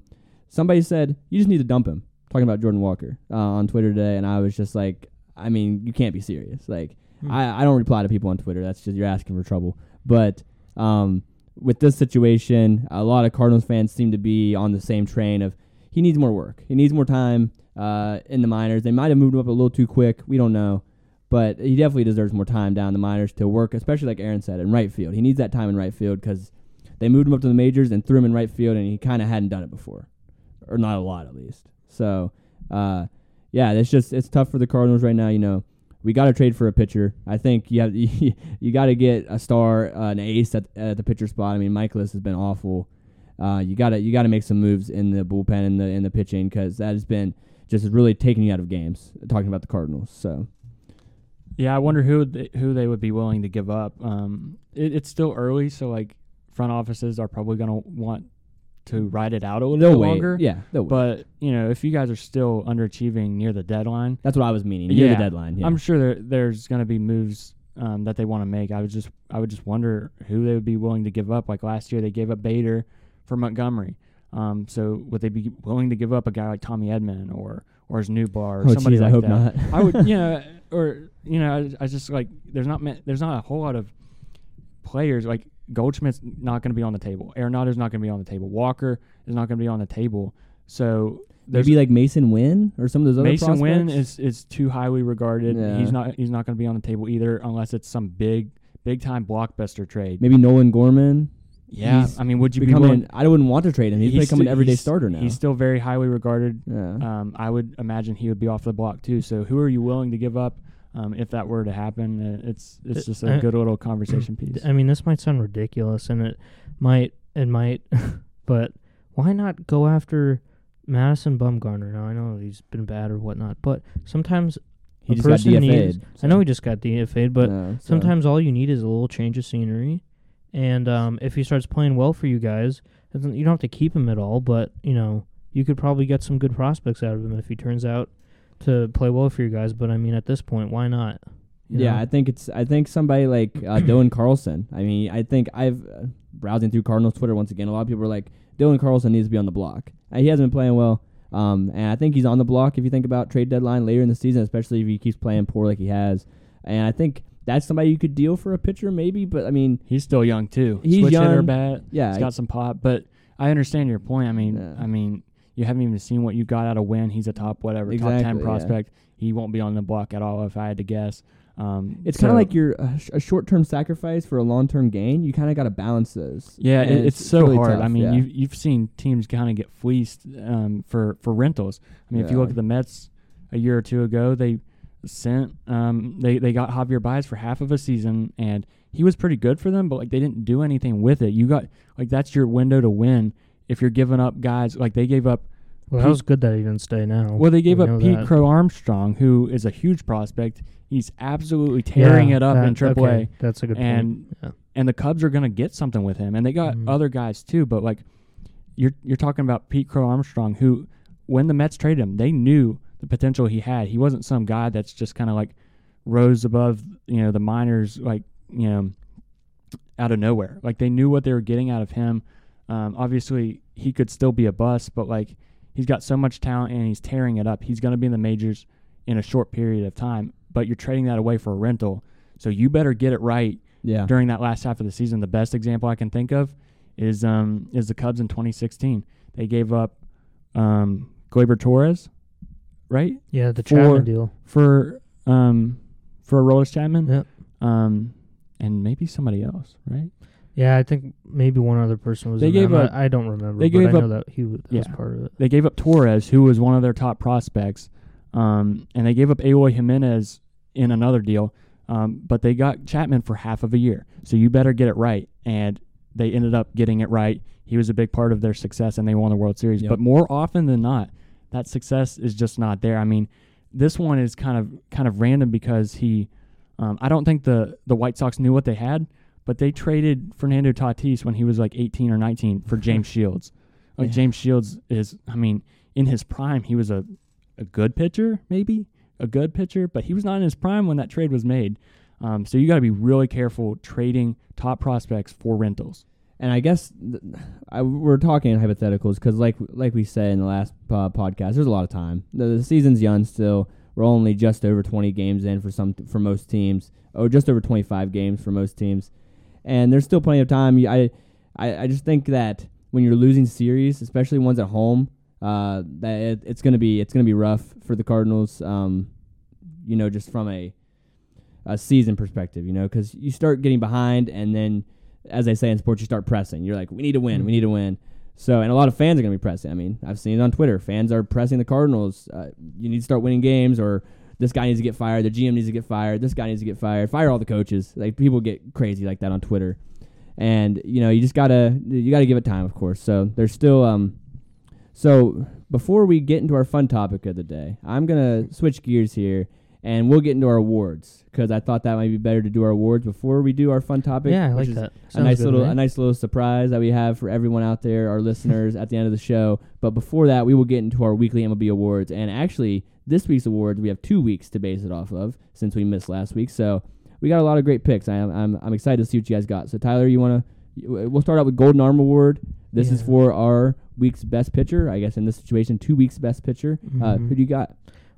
somebody said you just need to dump him. Talking about Jordan Walker uh, on Twitter today, and I was just like, I mean, you can't be serious. Like, Hmm. I, I don't reply to people on Twitter. That's just you're asking for trouble. But um, with this situation, a lot of Cardinals fans seem to be on the same train of he needs more work. He needs more time uh, in the minors. They might have moved him up a little too quick. We don't know. But he definitely deserves more time down the minors to work, especially like Aaron said, in right field. He needs that time in right field because they moved him up to the majors and threw him in right field, and he kind of hadn't done it before, or not a lot at least. So, uh, yeah, it's just it's tough for the Cardinals right now. You know, we got to trade for a pitcher. I think you have you you got to get a star, uh, an ace at, at the pitcher spot. I mean, Mikolas has been awful. Uh, you got to you got to make some moves in the bullpen and the in the pitching because that has been just really taking you out of games. Talking about the Cardinals, so Yeah, I wonder who they, who they would be willing to give up. Um, it, it's still early, so like front offices are probably going to want to ride it out a little bit longer. Yeah. But you know, if you guys are still underachieving near the deadline, That's what I was meaning. Near Yeah, the deadline. Yeah. I'm sure there, there's going to be moves um, that they want to make. I would just I would just wonder who they would be willing to give up. Like last year, they gave up Bader for Montgomery. Um, so would they be willing to give up a guy like Tommy Edman or or his Nootbaar or oh, somebody jeez, like I hope that? not. I would, you know, or you know, I, I just like there's not there's not a whole lot of players like Goldschmidt's not going to be on the table. Arenado's not going to be on the table. Walker is not going to be on the table. So Maybe like Masyn Winn or some of those other Masyn Winn is is too highly regarded. Yeah. He's not he's not going to be on the table either unless it's some big big time blockbuster trade. maybe Nolan Gorman. yeah, he's I mean, would you be willing? I wouldn't want to trade him. He's, becoming sti- an everyday starter now. He's still very highly regarded. yeah. Um, I would imagine he would be off the block too. So who are you willing to give up um, if that were to happen? Uh, it's it's Uh, just a uh, good little conversation piece. I mean, this might sound ridiculous, and it might, it might, but why not go after Madison Bumgarner? Now I know he's been bad or whatnot, but sometimes he a just got person DFA'd. needs- I know he just got DFA'd, but Yeah, so- sometimes all you need is a little change of scenery. And um, if he starts playing well for you guys, doesn't- you don't have to keep him at all, but you know you could probably get some good prospects out of him if he turns out to play well for you guys. But I mean, at this point, why not? You Yeah, know? I think it's. I think somebody like uh, Dylan Carlson. I mean, I think I've uh, browsing through Cardinals Twitter once again. A lot of people are like, Dylan Carlson needs to be on the block. Uh, he hasn't been playing well, um, and I think he's on the block if you think about trade deadline later in the season, especially if he keeps playing poor like he has. And I think that's somebody you could deal for a pitcher, maybe. But I mean, He's still young too. He's Switch hitter young. bat. yeah, He's got some pop, but I understand your point. I mean, Yeah. I mean, you haven't even seen what you got out of Winn. He's a top whatever, top Exactly, ten yeah. prospect. He won't be on the block at all if I had to guess. Um, it's kind of like you're a, sh- a short-term sacrifice for a long-term gain. You kind of got to balance those. Yeah, it, it's, so really hard. tough, I mean, yeah. you've you've seen teams kind of get fleeced um, for for rentals. I mean, if you look at the Mets a year or two ago, they sent um, they they got Javier Baez for half of a season, and he was pretty good for them, but like they didn't do anything with it. You got like that's your window to win if you're giving up guys like they gave up. Well, that was good that he didn't stay now. Well, they gave We up Pete that. Crow Armstrong, who is a huge prospect. He's absolutely tearing Yeah, it up that- in AAA. okay, That's a good and point. Yeah. and the Cubs are going to get something with him, and they got Mhm. other guys too. But like, you're you're talking about Pete Crow Armstrong, who when the Mets traded him, they knew the potential he had. He wasn't some guy that's just kind of like rose above you know the minors, like you know, out of nowhere. Like they knew what they were getting out of him. Um, obviously, he could still be a bust, but like he's got so much talent and he's tearing it up. He's going to be in the majors in a short period of time. But you're trading that away for a rental, so you better get it right Yeah, during that last half of the season. The best example I can think of is um is the Cubs in 2016. They gave up um Gleyber Torres, right, Yeah, the for- deal. for um for Aroldis Chapman, Yep. um, and maybe somebody else, right? Yeah, I think maybe one other person was. They in gave up- I don't remember. they but gave I know up- that he was, that Yeah. was part of it. They gave up Torres, who was one of their top prospects, um, and they gave up Eloy Jimenez in another deal. Um, but they got Chapman for half of a year, so you better get it right. And they ended up getting it right. He was a big part of their success, and they won the World Series. Yep. But more often than not, that success is just not there. I mean, this one is kind of kind of random because he, um, I don't think the the White Sox knew what they had, but they traded Fernando Tatis when he was like 18 or 19 for James Shields. Like Yeah. James Shields is, I mean, in his prime, he was a a good pitcher, maybe a good pitcher, but he was not in his prime when that trade was made. Um, so you got to be really careful trading top prospects for rentals. And I guess th- I, we're talking in hypotheticals because, like like we said in the last uh, podcast, there's a lot of time. The, the season's young still. We're only just over 20 games in for some for most teams, or just over 25 games for most teams, and there's still plenty of time. I I, I just think that when you're losing series, especially ones at home, uh, that it, it's gonna be it's gonna be rough for the Cardinals. Um, you know, just from a a season perspective, you know, because you start getting behind, and then, as they say in sports, you start pressing. You're like, we need to win, we need to win. So, and a lot of fans are going to be pressing. I mean, I've seen it on Twitter. Fans are pressing the Cardinals. Uh, you need to start winning games, or this guy needs to get fired. The GM needs to get fired. This guy needs to get fired. Fire all the coaches. Like people get crazy like that on Twitter, and you know, you just gotta you gotta give it time, of course. So there's still um. So before we get into our fun topic of the day, I'm gonna switch gears here and we'll get into our awards because I thought that might be better to do our awards before we do our fun topic. yeah, I which like is that. A Sounds nice good little, a nice little surprise that we have for everyone out there, our listeners, at the end of the show. But before that, we will get into our weekly MLB awards. And actually, this week's awards we have two weeks to base it off of since we missed last week. So we got a lot of great picks. I am, I'm, I'm excited to see what you guys got. So Tyler, you want to? We'll start out with Golden Arm Award. This is for our week's best pitcher. I guess in this situation, two weeks best pitcher. Uh, Mhm. who do you got?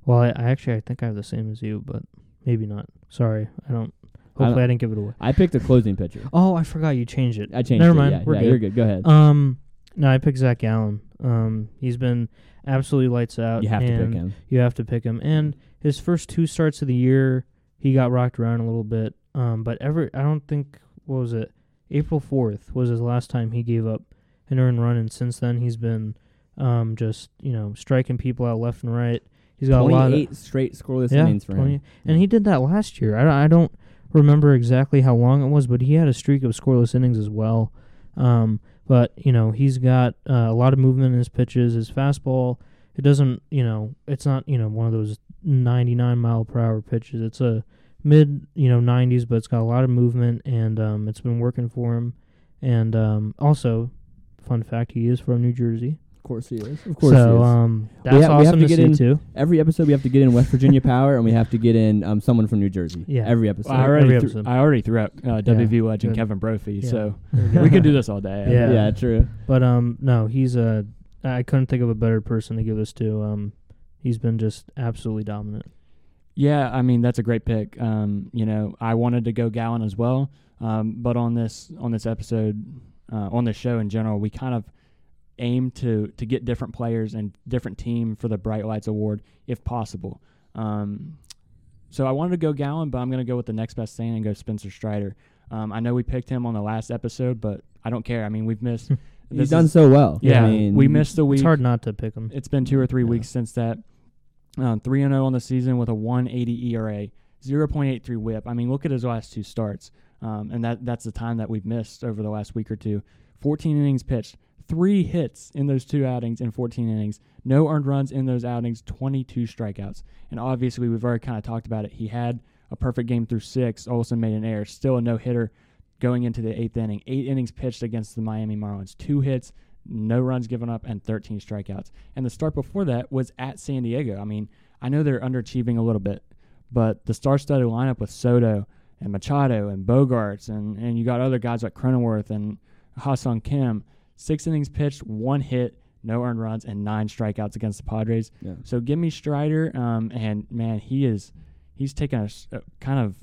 Well, I, I actually I think I have the same as you, but maybe not. Sorry, I don't. Hopefully, I, didn't give it away. I picked a closing pitcher. Oh, I forgot you changed it. I changed Never it. mind. Yeah, We're yeah, good. you're good. Go ahead. Um, no, I picked Zach Gallen. Um, he's been absolutely lights out. you have to pick him. You have to pick him. And his first two starts of the year, he got rocked around a little bit. Um, but ever, I don't think what was it? April fourth was his last time he gave up an earned run, and since then he's been um just you know striking people out left and right. He's got a lot of 28 straight scoreless yeah, innings for 20 him. and he did that last year. I don't, I don't remember exactly how long it was, but he had a streak of scoreless innings as well. Um, but you know, he's got uh, a lot of movement in his pitches. His fastball, it doesn't, you know, it's not, you know, one of those 99 mile per hour pitches. It's a mid, you know, 90s, but it's got a lot of movement, and um, it's been working for him. And um, also, fun fact, he is from New Jersey. Of course he is. Of course so he is. um, We that's ha- we have awesome to to, get see in- too. Every episode we have to get in West Virginia Power and we have to get in um, someone from New Jersey. Yeah. Every episode. I every already, threw, episode. I already threw out uh, WV legend good. Kevin Brophy, Yeah. so we go. could do this all day. Yeah. yeah, true. But um, no, he's a. I couldn't think of a better person to give this to. Um, he's been just absolutely dominant. Yeah, I mean that's a great pick. Um, you know, I wanted to go Gallen as well, um, but on this on this episode, uh, on this show in general, we kind of aim to to get different players and different team for the Bright Lights Award if possible. Um, so I wanted to go Gallen, but I'm going to go with the next best thing and go Spencer Strider. Um, I know we picked him on the last episode, but I don't care. I mean, we've missed. He's this done is- so well. Yeah, I mean, we missed the week. It's hard not to pick him. It's been two or three Yeah. weeks since that. Um, three and zero on the season with a 180 ERA, 0.83 WHIP. I mean, look at his last two starts, um, and that that's the time that we've missed over the last week or two. 14 innings pitched, three hits in those two outings in 14 innings, no earned runs in those outings, 22 strikeouts, and obviously we've already kind of talked about it. He had a perfect game through six. Olson made an error, still a no hitter going into the eighth inning. Eight innings pitched against the Miami Marlins, two hits, no runs given up, and 13 strikeouts. And the start before that was at San Diego. I mean, I know they're underachieving a little bit, but the star-studded lineup with Soto and Machado and Bogaerts, and, and you got other guys like Cronenworth and Ha-Seong Kim. Six innings pitched, one hit, no earned runs, and nine strikeouts against the Padres. Yeah. So give me Strider, um, and man, he is he's taken a, kind of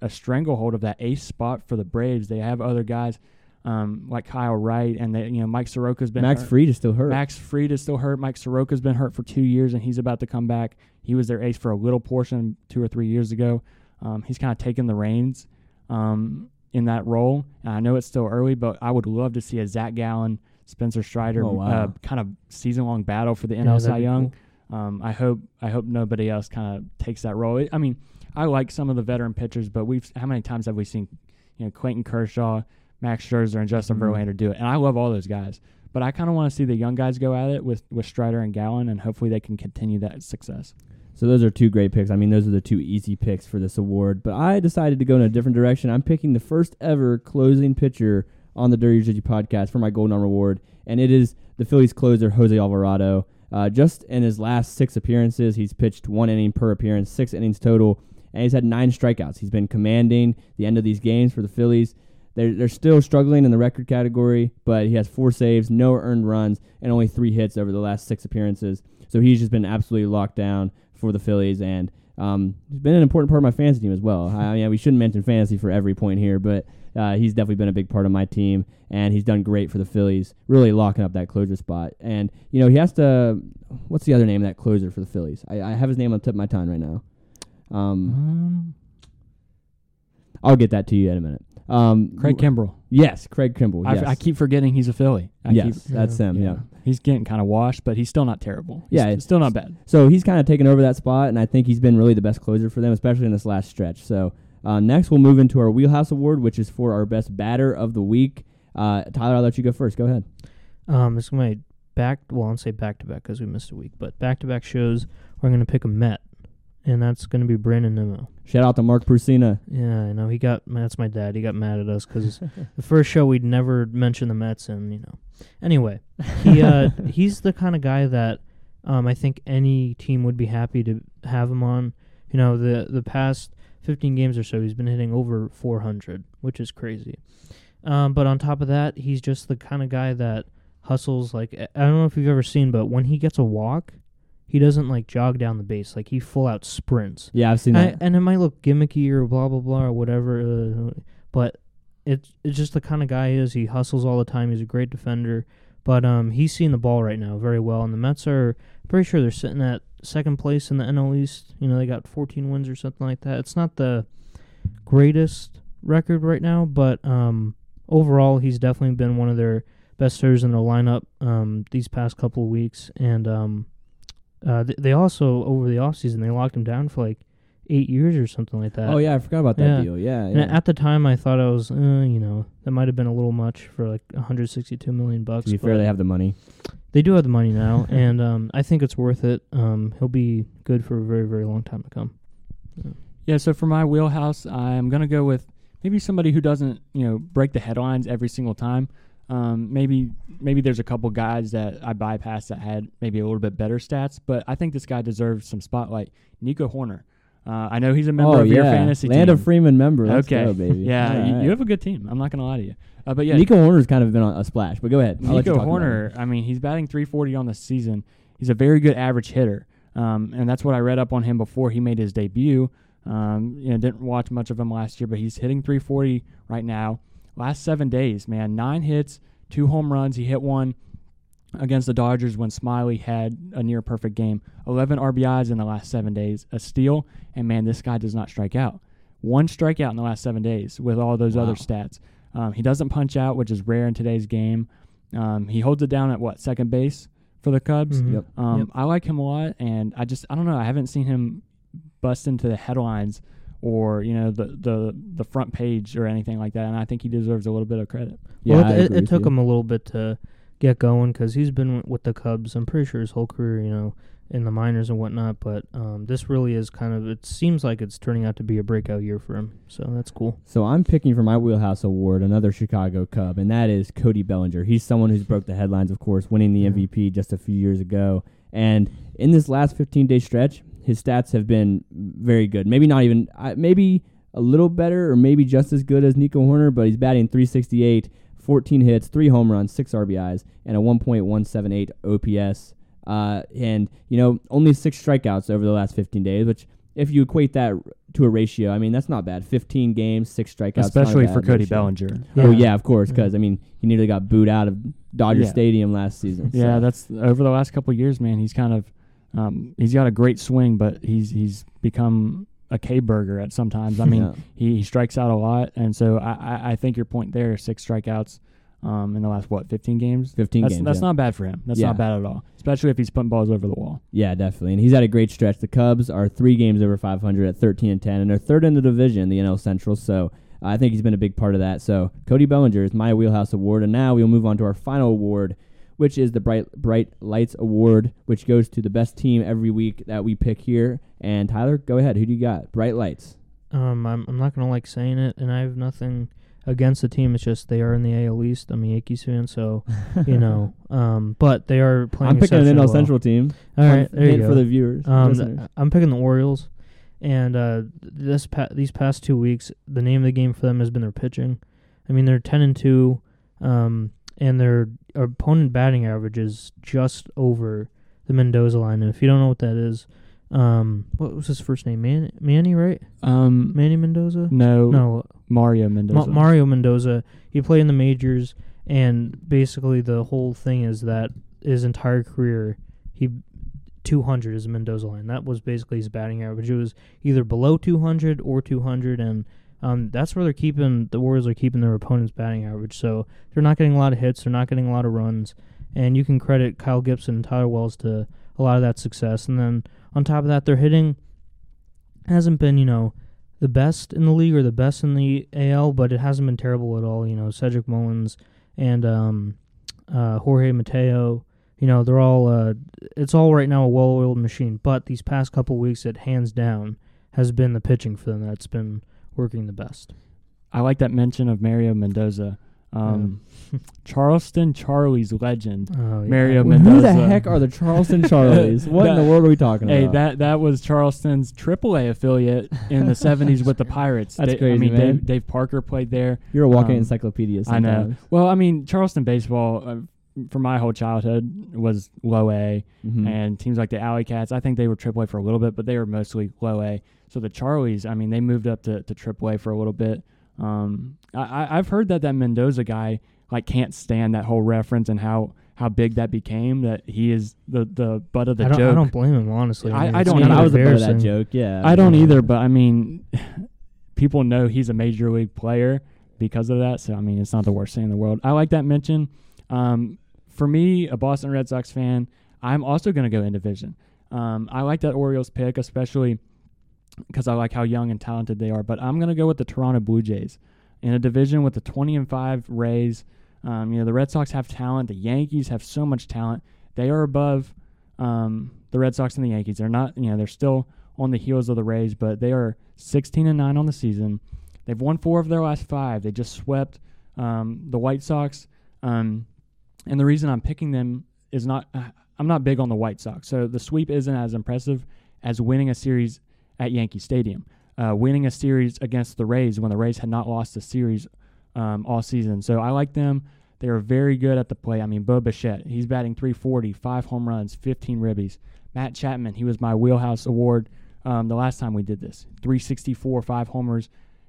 a stranglehold of that ace spot for the Braves. They have other guys um, like Kyle Wright, and they, you know Mike Soroka's been Max hurt. Fried is still hurt. Max Fried is still hurt. Mike Soroka's been hurt for two years, and he's about to come back. He was their ace for a little portion two or three years ago. Um, he's kind of taken the reins um, in that role. And I know it's still early, but I would love to see a Zach Gallen, Spencer Strider Oh, wow. uh, kind of season long battle for the NL Cy Young. cool. Um, I hope I hope nobody else kind of takes that role. I mean, I like some of the veteran pitchers, but we've how many times have we seen you know Clayton Kershaw, Max Scherzer, and Justin Mhm. Verlander do it? And I love all those guys, but I kind of want to see the young guys go at it with with Strider and Gallen, and hopefully they can continue that success. So those are two great picks. I mean, those are the two easy picks for this award. But I decided to go in a different direction. I'm picking the first ever closing pitcher on the Dirty Jersey podcast for my Golden Arm Award, and it is the Phillies closer Jose Alvarado. Uh, just in his last six appearances, he's pitched one inning per appearance, six innings total, and he's had nine strikeouts. He's been commanding the end of these games for the Phillies. They're, they're still struggling in the record category, but he has four saves, no earned runs, and only three hits over the last six appearances. So he's just been absolutely locked down for the Phillies, and um, he's been an important part of my fantasy team as well. I mean, we shouldn't mention fantasy for every point here, but uh, he's definitely been a big part of my team, and he's done great for the Phillies, really locking up that closer spot. And you know, he has to. What's the other name of that closer for the Phillies? I, I have his name on the tip of my tongue right now. Um, Um, I'll get that to you in a minute. Um, Craig Kimbrel. Yes, Craig Kimbrel. I, Yes. I keep forgetting he's a Philly. I yes, keep, that's him. Yeah. He's getting kind of washed, but he's still not terrible. He's Yeah, it's- still not bad. So he's kind of taken over that spot, and I think he's been really the best closer for them, especially in this last stretch. So uh, next, we'll move into our Wheelhouse Award, which is for our best batter of the week. Uh, Tyler, I'll let you go first. Go ahead. Um, it's my back. Well, I'll say back to back because we missed a week, but back to back shows. We're gonna pick a Met, and that's gonna be Brandon Nimmo. Shout out to Mark Prusina. Yeah, I know he got. That's my dad. He got mad at us because the first show we'd never mention the Mets, and you know. Anyway, he uh, he's the kind of guy that um, I think any team would be happy to have him on. You know, the the past 15 games or so, he's been hitting over 400, which is crazy. Um, but on top of that, he's just the kind of guy that hustles. Like I don't know if you've ever seen, but when he gets a walk, he doesn't like jog down the base. Like he full out sprints. Yeah, I've seen I, that. and it might look gimmicky or blah blah blah or whatever, uh, but it's it's just the kind of guy he is. He hustles all the time. He's a great defender, but um, he's seeing the ball right now very well. And the Mets are pretty sure they're sitting at second place in the NL East. You know, they got 14 wins or something like that. It's not the greatest record right now, but um, overall, he's definitely been one of their best hitters in their lineup um, these past couple of weeks. And um, uh, th- they also over the offseason, they locked him down for like eight years or something like that. oh yeah, I forgot about that Yeah. deal. Yeah, And yeah. at the time, I thought I was, uh, you know, that might have been a little much for like 162 million bucks. to be fair, but they have the money. they do have the money now, and um, I think it's worth it. Um, he'll be good for a very, very long time to come. Yeah, so for my wheelhouse, I'm gonna go with maybe somebody who doesn't, you know, break the headlines every single time. Um, maybe maybe there's a couple guys that I bypassed that had maybe a little bit better stats, but I think this guy deserves some spotlight. Nico Hoerner. Uh, I know he's a member oh of yeah, your fantasy Land team. of Freeman member. Let's okay, go, baby. yeah, you, right. you have a good team. I'm not gonna lie to you. Uh, but yeah, Nico Hoerner's kind of been on a splash, but go ahead. I'll Nico Hoerner. I mean, he's batting 340 on the season. He's a very good average hitter, um, and that's what I read up on him before he made his debut. Um, you know, didn't watch much of him last year, but he's hitting 340 right now. Last seven days, man, nine hits, two home runs. He hit one against the Dodgers when Smyly had a near perfect game. 11 RBIs in the last seven days, a steal, and man, this guy does not strike out. One strikeout in the last seven days with all those Wow. other stats. Um, he doesn't punch out, which is rare in today's game. Um, he holds it down at what second base for the Cubs. Mhm. Yep. Um, Yep. I like him a lot, and I just I don't know. I haven't seen him bust into the headlines or you know the the the front page or anything like that, and I think he deserves a little bit of credit. Yeah, well, it, it, it took you. him a little bit to get going because he's been with the Cubs. I'm pretty sure his whole career, you know, in the minors and whatnot. But um, this really is kind of. It seems like it's turning out to be a breakout year for him. So that's cool. So I'm picking for my wheelhouse award another Chicago Cub, and that is Cody Bellinger. He's someone who's broke the headlines, of course, winning the Yeah. MVP just a few years ago. And in this last 15 day stretch, his stats have been very good. Maybe not even, uh, maybe a little better, or maybe just as good as Nico Hoerner, but he's batting 368, 14 hits, three home runs, six RBIs, and a 1.178 OPS. Uh, and you know, only six strikeouts over the last 15 days, which if you equate that to a ratio, I mean that's not bad. 15 games, six strikeouts, Especially for Cody ratio. Bellinger. Oh Yeah. yeah, of course, because I mean he nearly got booed out of Dodger Yeah. Stadium last season. Yeah, that's over the last couple of years, man. He's kind of um, he's got a great swing, but he's he's become a K burger at sometimes. I mean, Yeah. he, he strikes out a lot, and so I, I, I think your point there, six strikeouts um, in the last what fifteen games. 15 That's games. that's yeah. not bad for him. That's Yeah. not bad at all, especially if he's putting balls over the wall. Yeah, definitely. And he's had a great stretch. The Cubs are three games over 500 at 13 and 10, and they're third in the division, the NL Central. So I think he's been a big part of that. So Cody Bellinger is my wheelhouse award, and now we'll move on to our final award, which is the Bright Bright Lights Award, which goes to the best team every week that we pick here. And Tyler, go ahead. Who do you got? Bright Lights. Um, I'm I'm not gonna like saying it, and I have nothing against the team. It's just they are in the AL East. I'm a Yankees fan, so you know. Um, but they are playing. I'm picking an NL well. Central team. All right, there you go. for the viewers. Um, th- I'm picking the Orioles, and uh, this pa- these past two weeks, the name of the game for them has been their pitching. I mean, they're ten and two, um, and their opponent batting average is just over the Mendoza line. And if you don't know what that is, um, what was his first name? Man- Manny, right? Um, Manny Mendoza. no, No, Mario Ma- Mendoza. Mario Mendoza. He played in the majors, and basically the whole thing is that his entire career, he 200 is a Mendoza line. That was basically his batting average. It was either below 200 or 200, and um, that's where they're keeping the Orioles are keeping their opponent's batting average. So they're not getting a lot of hits. They're not getting a lot of runs, and you can credit Kyle Gibson and Tyler Wells to a lot of that success. And then on top of that, their hitting hasn't been, you know, the best in the league or the best in the AL, but it hasn't been terrible at all. You know, Cedric Mullins and um, uh, Jorge Mateo. You know, they're all. Uh, it's all right now a well-oiled machine. But these past couple weeks, it hands down has been the pitching for them that's been working the best. I like that mention of Mario Mendoza. Um, Charleston Charlie's legend. Oh, yeah. Mario Mendoza. Who the heck are the Charleston Charlies? what in the world are we talking Hey, about? Hey, that that was Charleston's AAA affiliate in the '70s with the Pirates. That's Da- I mean, man. Dave, Dave Parker played there. You're a walking um, encyclopedia. I know. Well, I mean, Charleston baseball uh, for my whole childhood was low A, Mhm. and teams like the Alley Cats. I think they were Triple A for a little bit, but they were mostly low A. So the Charlies, I mean, they moved up to to Triple A for a little bit. Um, I, I I've heard that that Mendoza guy like can't stand that whole reference and how how big that became. That he is the the butt of the I joke. I don't blame him honestly. I- mean, I don't kind either. of I was a part of that joke. Yeah. I don't Yeah. either, but I mean, people know he's a major league player because of that. So I mean, it's not the worst thing in the world. I like that mention. Um, for me, a Boston Red Sox fan, I'm also going to go in division. Um, I like that Orioles pick, especially because I like how young and talented they are. But I'm going to go with the Toronto Blue Jays in a division with the 20 and five Rays. Um, you know, the Red Sox have talent. The Yankees have so much talent. They are above um, the Red Sox and the Yankees. They're not, you know, they're still on the heels of the Rays, but they are 16 and 9 on the season. They've won four of their last five. They just swept um, the White Sox. Um, and the reason I'm picking them is not, I'm not big on the White Sox. So the sweep isn't as impressive as winning a series at Yankee Stadium. Uh, winning a series against the Rays when the Rays had not lost a series um, all season. So I like them. They are very good at the play. I mean, Bo Bichette, he's batting 340, five home runs, 15 ribbies. Matt Chapman, he was my wheelhouse award um, the last time we did this. 364, five homers,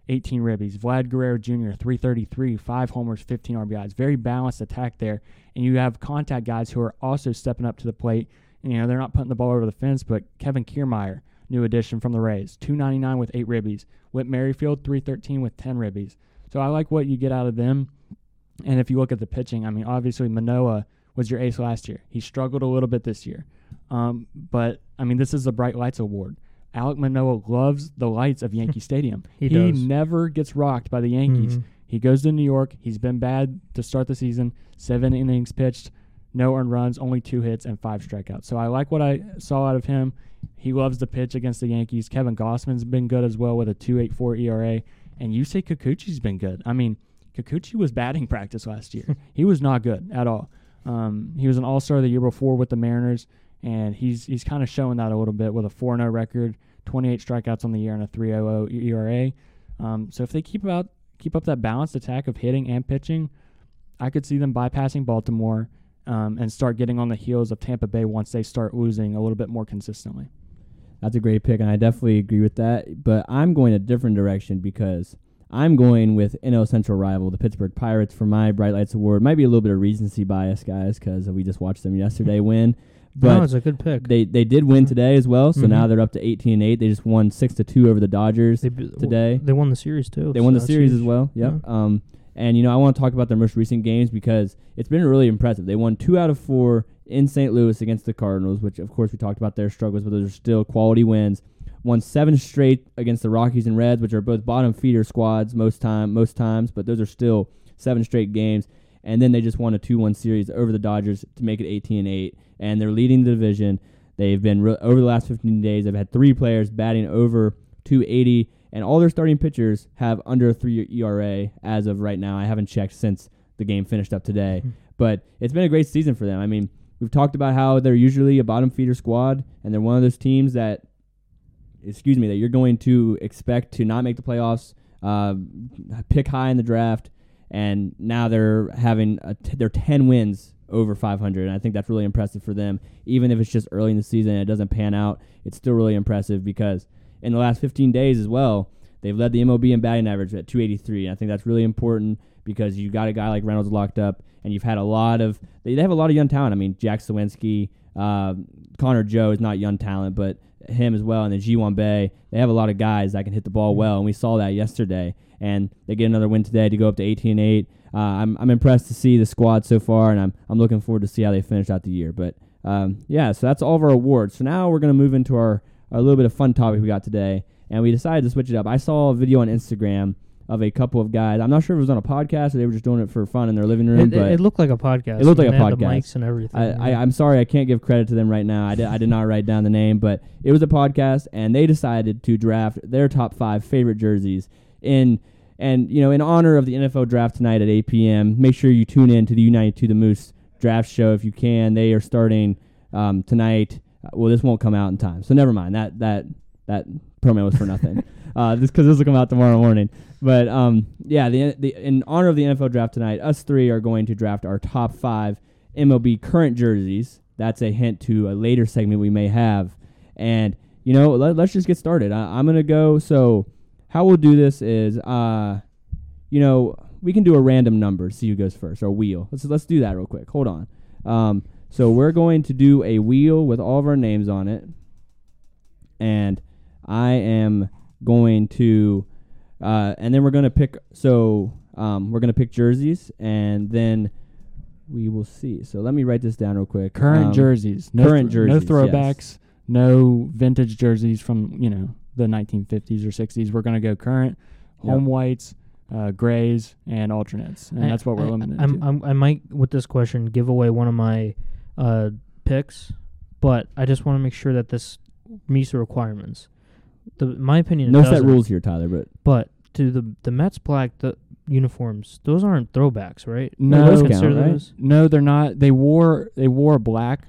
18 ribbies. Vlad Guerrero Jr., 333, five homers, 15 RBIs. Very balanced attack there. And you have contact guys who are also stepping up to the plate. You know, they're not putting the ball over the fence, but Kevin Kiermaier, new addition from the Rays, 299 with eight ribbies. Whit Merrifield, 313 with 10 ribbies. So I like what you get out of them. And if you look at the pitching, I mean, obviously Manoah was your ace last year. He struggled a little bit this year. Um, but, I mean, this is the Bright Lights Award. Alek Manoah loves the lights of Yankee Stadium. He does. never gets rocked by the Yankees. Mhm. He goes to New York. He's been bad to start the season. Seven innings pitched, no earned runs, only two hits, and five strikeouts. So I like what I saw out of him. He loves the pitch against the Yankees. Kevin Gausman's been good as well with a 2.84 ERA. And you say Kikuchi's been good. I mean, Kikuchi was batting practice last year. he was not good at all. Um, he was an All Star the year before with the Mariners, and he's he's kind of showing that a little bit with a 4 0 record, 28 strikeouts on the year, and a 3.00 ERA. Um, so if they keep out keep up that balanced attack of hitting and pitching, I could see them bypassing Baltimore um, and start getting on the heels of Tampa Bay once they start losing a little bit more consistently. That's a great pick, and I definitely agree with that. But I'm going a different direction because I'm going with NL Central rival, the Pittsburgh Pirates, for my Bright Lights Award. Might be a little bit of recency bias, guys, because we just watched them yesterday win. No, But it's a good pick. they they did win today as well, so Mhm. now they're up to 18 and 8. They just won six to two over the Dodgers. They today. They won the series too. They so won the series huge. as well. Yep. Um, and you know, I want to talk about their most recent games because it's been really impressive. They won two out of four in St. Louis against the Cardinals, which of course we talked about their struggles, but those are still quality wins. Won seven straight against the Rockies and Reds, which are both bottom feeder squads most time most times, but those are still seven straight games. And then they just won a two-one series over the Dodgers to make it 18 and eight, and they're leading the division. They've been re- over the last 15 days. They've had three players batting over 280, and all their starting pitchers have under a three ERA as of right now. I haven't checked since the game finished up today, Hmm. but it's been a great season for them. I mean, we've talked about how they're usually a bottom feeder squad, and they're one of those teams that, excuse me, that you're going to expect to not make the playoffs, uh, pick high in the draft, and now they're having a t- they're 10 wins over 500 and i think that's really impressive for them. Even if it's just early in the season and it doesn't pan out it's still really impressive because in the last 15 days as well they've led the mob in batting average at 283 and i think that's really important because you got a guy like reynolds locked up and you've had a lot of they, they have a lot of young talent. I mean jack Suwinski, uh, connor joe is not young talent but him as well and then Ji Hwan Bae they have a lot of guys that can hit the ball well and we saw that yesterday and they get another win today to go up to 18 8 uh, I'm, I'm impressed to see the squad so far, and I'm, I'm looking forward to see how they finish out the year. But um, yeah, so that's all of our awards. So now we're going to move into our, our little bit of fun topic we got today, and we decided to switch it up. I saw a video on Instagram of a couple of guys. I'm not sure if it was on a podcast or they were just doing it for fun in their living room, It, but it, looked like a podcast. It looked like a had The mics and everything. I. I, I'm sorry, I can't give credit to them right now. I did, I did not write down the name, but it was a podcast, and they decided to draft their top five favorite jerseys in. And you know, in honor of the NFL draft tonight at 8 p.m., make sure you tune in to the United to the Moose draft show if you can. They are starting um, tonight. Uh, Well, this won't come out in time, so never mind. That that that promo was for nothing. uh, this because this will come out tomorrow morning. But um, yeah, the, the in honor of the NFL draft tonight, us three are going to draft our top five MLB current jerseys. That's a hint to a later segment we may have. And you know, let, us just get started. I, I'm gonna go. So how we'll do this is, uh, you know, we can do a random number. See who goes first, or wheel. Let's let's do that real quick. Hold on. Um, so we're going to do a wheel with all of our names on it, and I am going to, uh, and then we're gonna pick. So um, we're gonna pick jerseys, and then we will see. So let me write this down real quick. Current Um, jerseys, no current thro- no jerseys, yes. throwbacks, no vintage jerseys from you know the 1950s or 60s. We're gonna go current, Yep. home whites, uh, grays, and alternates, and I- that's what we're I- limited I'm, to. I'm, I might with this question give away one of my uh, picks, but I just want to make sure that this meets the requirements. The my opinion, No set rules here, Tyler, but But to the the Mets black the uniforms, those aren't throwbacks, right? No, Those count, right? those? No, they're not. They wore they wore black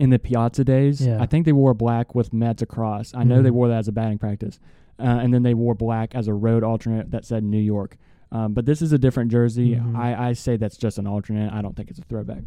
in the Piazza days. Yeah. I think they wore black with Mets across. I know they Mhm. wore that as a batting practice, uh, and then they wore black as a road alternate that said New York. Um, but this is a different jersey. Mhm. I, I say that's just an alternate. I don't think it's a throwback.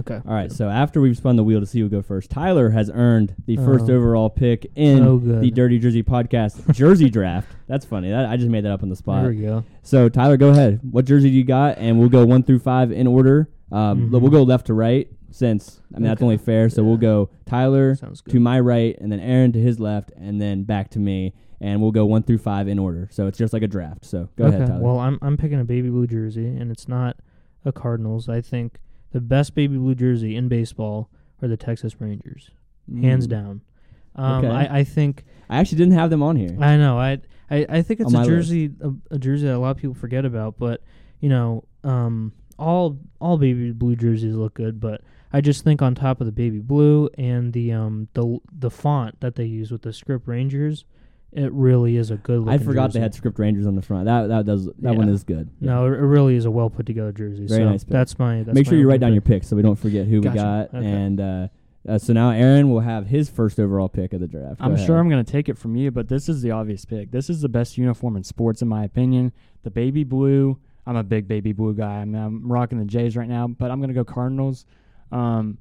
Okay. All right, so after we've spun the wheel to see who go first, Tyler has earned the first Oh. overall pick in So the Dirty Jersey Podcast Jersey Draft. That's funny. That, I just made that up on the spot. There we go. So Tyler, go ahead. What jersey do you got? And we'll go one through five in order. Um, Mhm. We'll go left to right since I mean that's only fair. So we'll go Tyler to my right, and then Aaron to his left, and then back to me. And we'll go one through five in order. So it's just like a draft. So go okay. ahead, Tyler. Well, I'm I'm picking a baby blue jersey, and it's not a Cardinals. I think the best baby blue jersey in baseball are the Texas Rangers, hands Mm. down. Um, Okay. I, I think I actually didn't have them on here. I know. I I, I think it's On a jersey a, a jersey that a lot of people forget about, but you know, um, all all baby blue jerseys look good, but I just think on top of the baby blue and the um the the font that they use with the script Rangers, it really is a good. Looking. I forgot jersey. they had script Rangers on the front. That that does that one is good. No, it it really is a well put together jersey. Very so nice pick. that's my. That's Make my sure you write opening down your pick. picks so we don't forget who Gotcha. we got. Okay. And uh, uh, so now Aaron will have his first overall pick of the draft. Go I'm ahead. sure I'm going to take it from you, but this is the obvious pick. This is the best uniform in sports, in my opinion. The baby blue. I'm a big baby blue guy. I mean, I'm rocking the Jays right now, but I'm going to go Cardinals. Um,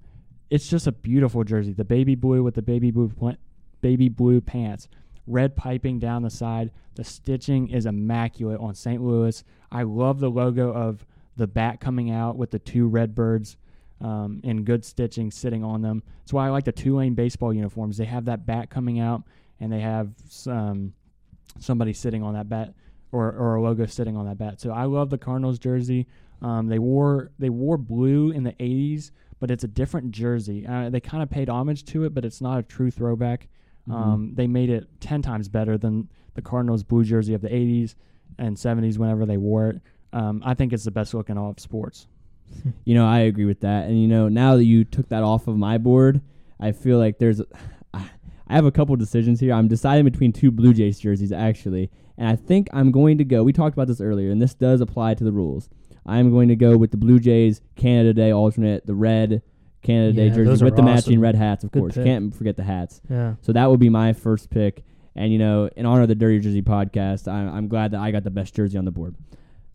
it's just a beautiful jersey. The baby blue with the baby blue pla- baby blue pants, red piping down the side. The stitching is immaculate on St. Louis. I love the logo of the bat coming out with the two red birds um, in good stitching sitting on them. That's why I like the two lane baseball uniforms. They have that bat coming out, and they have some somebody sitting on that bat or, or a logo sitting on that bat. So I love the Cardinals jersey. Um, they wore they wore blue in the '80s, but it's a different jersey. Uh, they kind of paid homage to it, but it's not a true throwback. Mhm. Um, they made it ten times better than the Cardinals blue jersey of the '80s and '70s whenever they wore it. Um, I think it's the best look in all of sports. You know, I agree with that. And you know, now that you took that off of my board, I feel like there's. I, I have a couple decisions here. I'm deciding between two Blue Jays jerseys actually, and I think I'm going to go. We talked about this earlier, and this does apply to the rules. I'm going to go with the Blue Jays Canada Day alternate, the red Canada Day Yeah, jerseys are with the matching awesome. red hats, of Good course. pick. Can't forget the hats. Yeah. So that would be my first pick. And you know, in honor of the Dirty Jersey podcast, I'm, I'm glad that I got the best jersey on the board.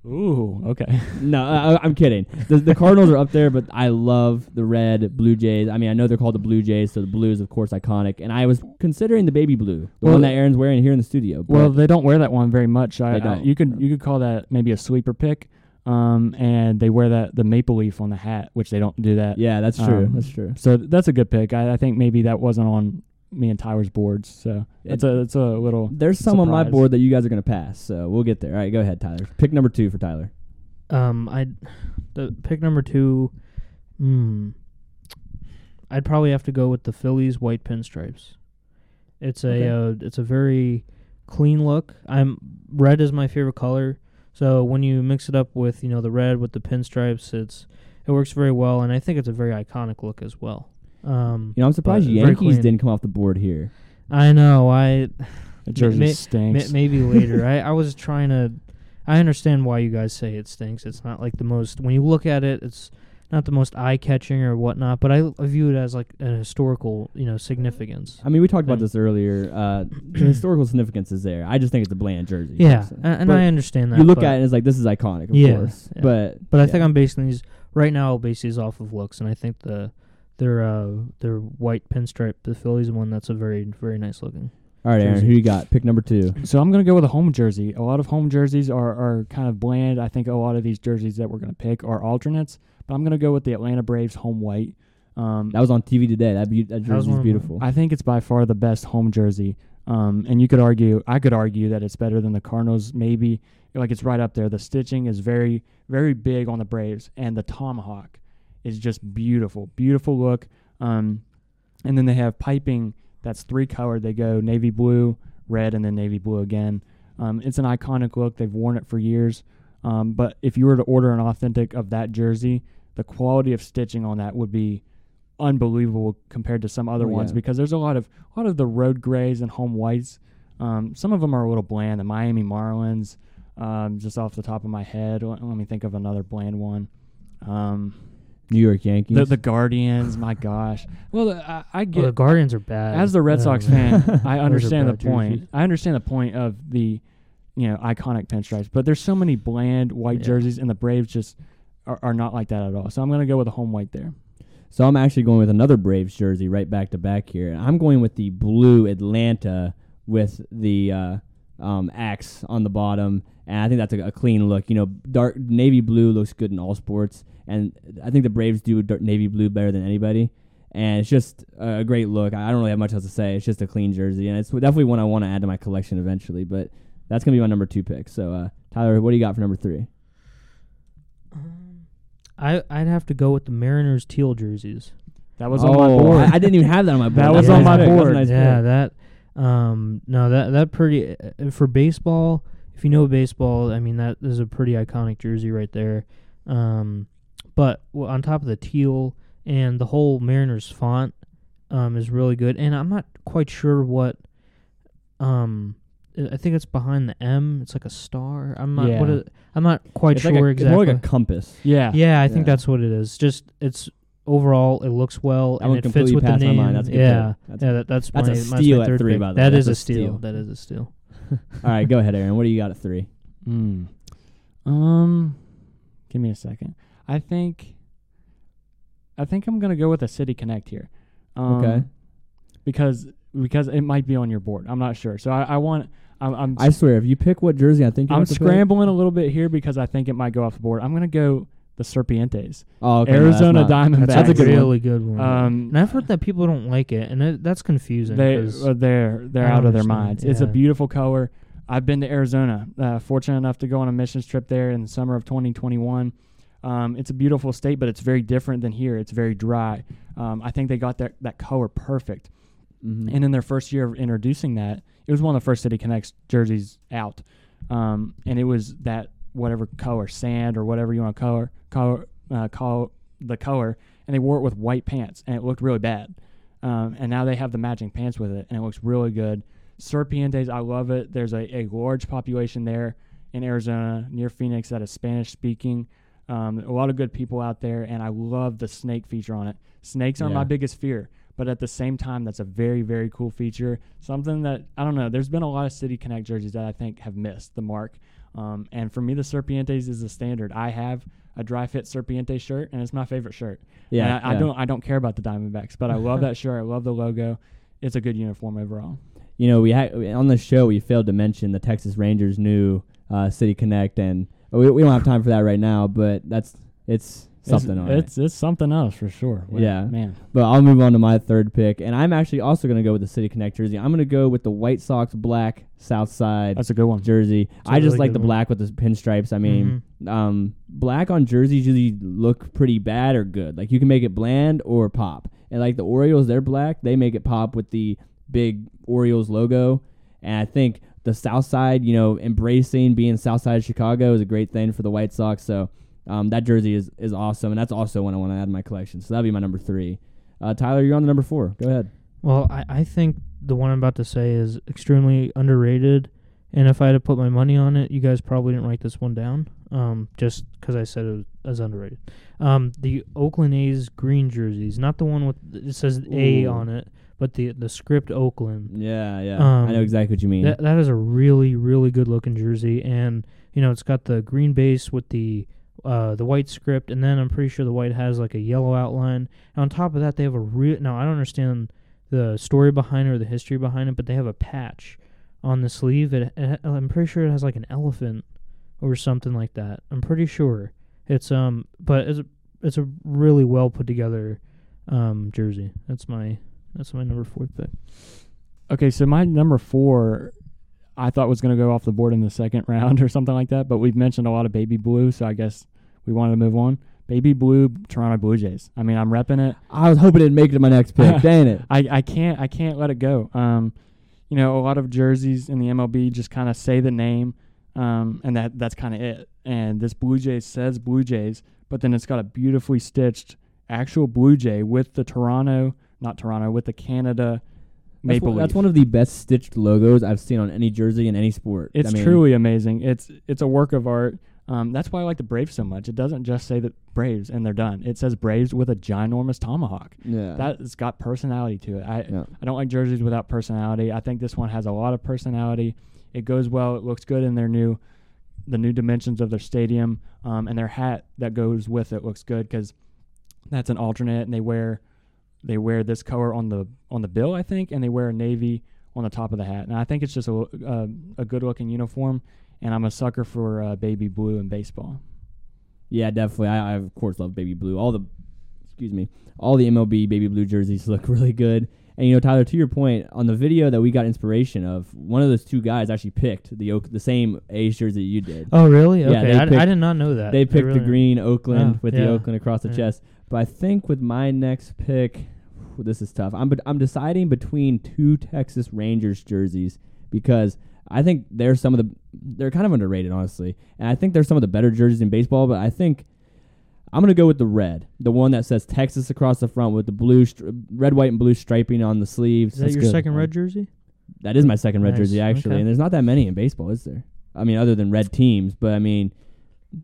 Ooh, okay. No, I, I'm kidding. The, the Cardinals are up there, but I love the red Blue Jays. I mean, I know they're called the Blue Jays, so the blue is of course iconic. And I was considering the baby blue, the Well- one that Aaron's wearing here in the studio. but- Well, they don't wear that one very much. I, They don't. You could you could call that maybe a sleeper pick. Um, and they wear that the maple leaf on the hat, which they don't do that. yeah, that's true. um, that's true. So that's a good pick. I, I think maybe that wasn't on me and Tyler's boards. So it's a it's a little. There's some on my board that you guys are gonna pass, so we'll get there. All right, go ahead, Tyler. Pick number two for Tyler. Um, I the pick number two. Hmm. I'd probably have to go with the Phillies white pinstripes. It's a Okay. uh, it's a very clean look. I'm red is my favorite color, so when you mix it up with you know the red with the pinstripes, it's it works very well, and I think it's a very iconic look as well. Um, You know, I'm surprised Yankees didn't come off the board here. I know. I The jersey may- May- stinks. maybe later. I, I was trying to. I understand why you guys say it stinks. It's not like the most. When you look at it, it's not the most eye catching or whatnot. But I, I view it as like a historical, you know, significance. I mean, we talked about this earlier. Uh, the historical significance is there. I just think it's a bland jersey. Yeah, personally. and, and But I understand that. you look at it and it's like this is iconic, of Yeah, course. yeah. But But I think I'm basing these right now. I'll base these off of looks, and I think the their uh their white pinstripe, the Phillies one, that's a very very nice looking. all right, Aaron, jersey. who you got? Pick number two. So I'm gonna go with a home jersey. A lot of home jerseys are, are kind of bland. I think a lot of these jerseys that we're gonna pick are alternates, but I'm gonna go with the Atlanta Braves home white. Um, That was on TV today. That be- that That jersey is beautiful. I think it's by far the best home jersey. Um, and you could argue, I could argue that it's better than the Cardinals. Maybe like it's right up there. The stitching is very, very big on the Braves, and the tomahawk is just beautiful, beautiful look. Um, and then they have piping that's three colored. They go navy blue, red, and then navy blue again. Um, it's an iconic look. They've worn it for years. Um, but if you were to order an authentic of that jersey, the quality of stitching on that would be unbelievable compared to some other Oh, ones yeah. because there's a lot of a lot of the road grays and home whites. Um, some of them are a little bland. The Miami Marlins, um, just off the top of my head, let, let me think of another bland one. Um, New York Yankees. the the Guardians, my gosh. Well, I, I Well, get the Guardians are bad. as the Red Sox fan, I understand the point. jerseys. I understand the point of the, you know, iconic pinstripes. But there's so many bland white Yeah. jerseys, and the Braves just are, are not like that at all. So I'm gonna go with a home white there. So I'm actually going with another Braves jersey right back to back here. I'm going with the blue Atlanta with the uh, um, on the bottom. And I think that's a, a clean look. You know, dark navy blue looks good in all sports. And I think the Braves do navy blue better than anybody. And it's just a great look. I don't really have much else to say. It's just a clean jersey. And it's definitely one I want to add to my collection eventually. But that's going to be my number two pick. So, uh, Tyler, what do you got for number three? I I'd have to go with the Mariners teal jerseys. That was on my Oh, board. I, I didn't even have that on my board. That That's was a on my pick. That's a board. nice yeah, pick. that um no that that pretty uh, for baseball. If you know baseball, I mean that is a pretty iconic jersey right there. Um, but w- on top of the teal and the whole Mariners font, um, is really good. And I'm not quite sure what, um, I I think it's behind the M. It's like a star. I'm not. Yeah. it, I'm not quite It's sure like a, exactly. It's more like a compass. yeah. yeah, I think that's what it is. Just it's overall it looks well That and it fits with the passed my name. mind. That's a good yeah. That's- yeah. That, that's that's my, a that's my steal at third three, pick. by the way. That That's is a a steal. steal. That is a steal. All right, go ahead, Aaron. What do you got at three? Mm. Um, give me a second. I think. I think I'm gonna go with a City Connect here. Um, Okay. Because because it might be on your board. I'm not sure. So I, I want. I'm. I'm I swear, if you pick what jersey I think you're I'm about to pick- scrambling a little bit here because I think it might go off the board. I'm gonna go the Serpientes. Oh, okay, no, Arizona that's not- Diamondbacks. That's a good one. really good one. Um, and I've heard that people don't like it, and it, that's confusing. They 'cause- uh, they're they're out of their understand, minds. It's a beautiful color. I've been to Arizona. Uh, fortunate enough to go on a missions trip there in the summer of 2021. Um, it's a beautiful state, but it's very different than here. It's very dry. Um, I think they got that that color perfect. Mhm. And in their first year of introducing that, it was one of the first City Connects jerseys out, um, and it was that whatever color, sand or whatever you want to color, color, uh, call the color, and they wore it with white pants, and it looked really bad. Um, and now they have the matching pants with it, and it looks really good. Serpientes, I love it. There's a, a large population there in Arizona near Phoenix that is Spanish speaking. Um, a lot of good people out there, and I love the snake feature on it. Snakes are Yeah. my biggest fear, but at the same time, that's a very, very cool feature. Something that I don't know. There's been a lot of City Connect jerseys that I think have missed the mark. Um, and for me, the Serpientes is the standard. I have a dry fit Serpiente shirt, and it's my favorite shirt. Yeah, I, I don't I don't care about the Diamondbacks, but I love that shirt. I love the logo. It's a good uniform overall. you know, we had on the show we failed to mention the Texas Rangers new uh, City Connect, and we, we don't have time for that right now. But that's it's something it's, on it. it's it's something else for sure. Yeah. man. But I'll move on to my third pick, and I'm actually also going to go with the City Connect jersey. I'm going to go with the White Sox black South Side That's a good one. jersey. I just really like the one. black with the pinstripes. I mean, um, black on jerseys usually look pretty bad or good. Like you can make it bland or pop. And like the Orioles, they're black. They make it pop with the big Orioles logo. And I think the South Side, you know, embracing being South Side of Chicago is a great thing for the White Sox. So um, that jersey is, is awesome, and that's also one I want to add in my collection. So that'll be my number three. Uh, Tyler, you're on the number four. Go ahead. Well, I, I think the one I'm about to say is extremely underrated. And if I had to put my money on it, you guys probably didn't write this one down, um, just because I said it was as underrated. Um, the Oakland A's green jerseys, not the one with it says A on it, but the the script Oakland. Yeah, yeah. I know Um, exactly what you mean. That that is a really really good looking jersey, and you know it's got the green base with the uh, the white script, and then I'm pretty sure the white has like a yellow outline. And on top of that, they have a real. Now I don't understand the story behind it or the history behind it, but they have a patch on the sleeve. It, it I'm pretty sure it has like an elephant or something like that. I'm pretty sure it's um, but it's a, it's a really well put together um jersey. That's my that's my number four pick. Okay, so my number four, I thought was going to go off the board in the second round or something like that, but we've mentioned a lot of baby blue, so I guess we wanted to move on. Baby blue, Toronto Blue Jays. I mean, I'm repping it. I was hoping it'd make it to my next pick. Dang it. I, I can't I can't let it go. Um, you know, a lot of jerseys in the MLB just kind of say the name, um, and that that's kind of it. And this Blue Jays says Blue Jays, but then it's got a beautifully stitched actual Blue Jay with the Toronto, not Toronto, with the Canada That's maple one, leaf. that's one of the best stitched logos I've seen on any jersey in any sport. It's I mean, truly amazing. It's it's a work of art. Um, that's why I like the Braves so much. It doesn't just say that Braves and they're done. It says Braves with a ginormous tomahawk. Yeah. That's got personality to it. I yeah. I don't like jerseys without personality. I think this one has a lot of personality. It goes well. It looks good in their new, the new dimensions of their stadium, um, and their hat that goes with it looks good because that's an alternate, and they wear, they wear this color on the on the bill, I think, and they wear a navy on the top of the hat, and I think it's just a uh, a good looking uniform. And I'm a sucker for uh, baby blue in baseball. Yeah, definitely. I, I of course love baby blue. All the excuse me, all the MLB baby blue jerseys look really good. And you know, Tyler, to your point, on the video that we got inspiration of, one of those two guys actually picked the Oak, the same A's jersey you did. Oh, really? Yeah, Okay, they I, picked- I did not know that. they picked really- the green Oakland Oh, with the. Oakland across the Yeah. chest. But I think with my next pick, whew, this is tough. I'm I'm deciding between two Texas Rangers jerseys because I think they're some of the they're kind of underrated, honestly, and I think they're some of the better jerseys in baseball. But I think I'm gonna go with the red, the one that says Texas across the front with the blue, stri- red, white, and blue striping on the sleeves. Is that That's your good. second red jersey? That is my second red Nice. jersey actually, Okay. and there's not that many in baseball, is there? I mean, other than red teams, but I mean,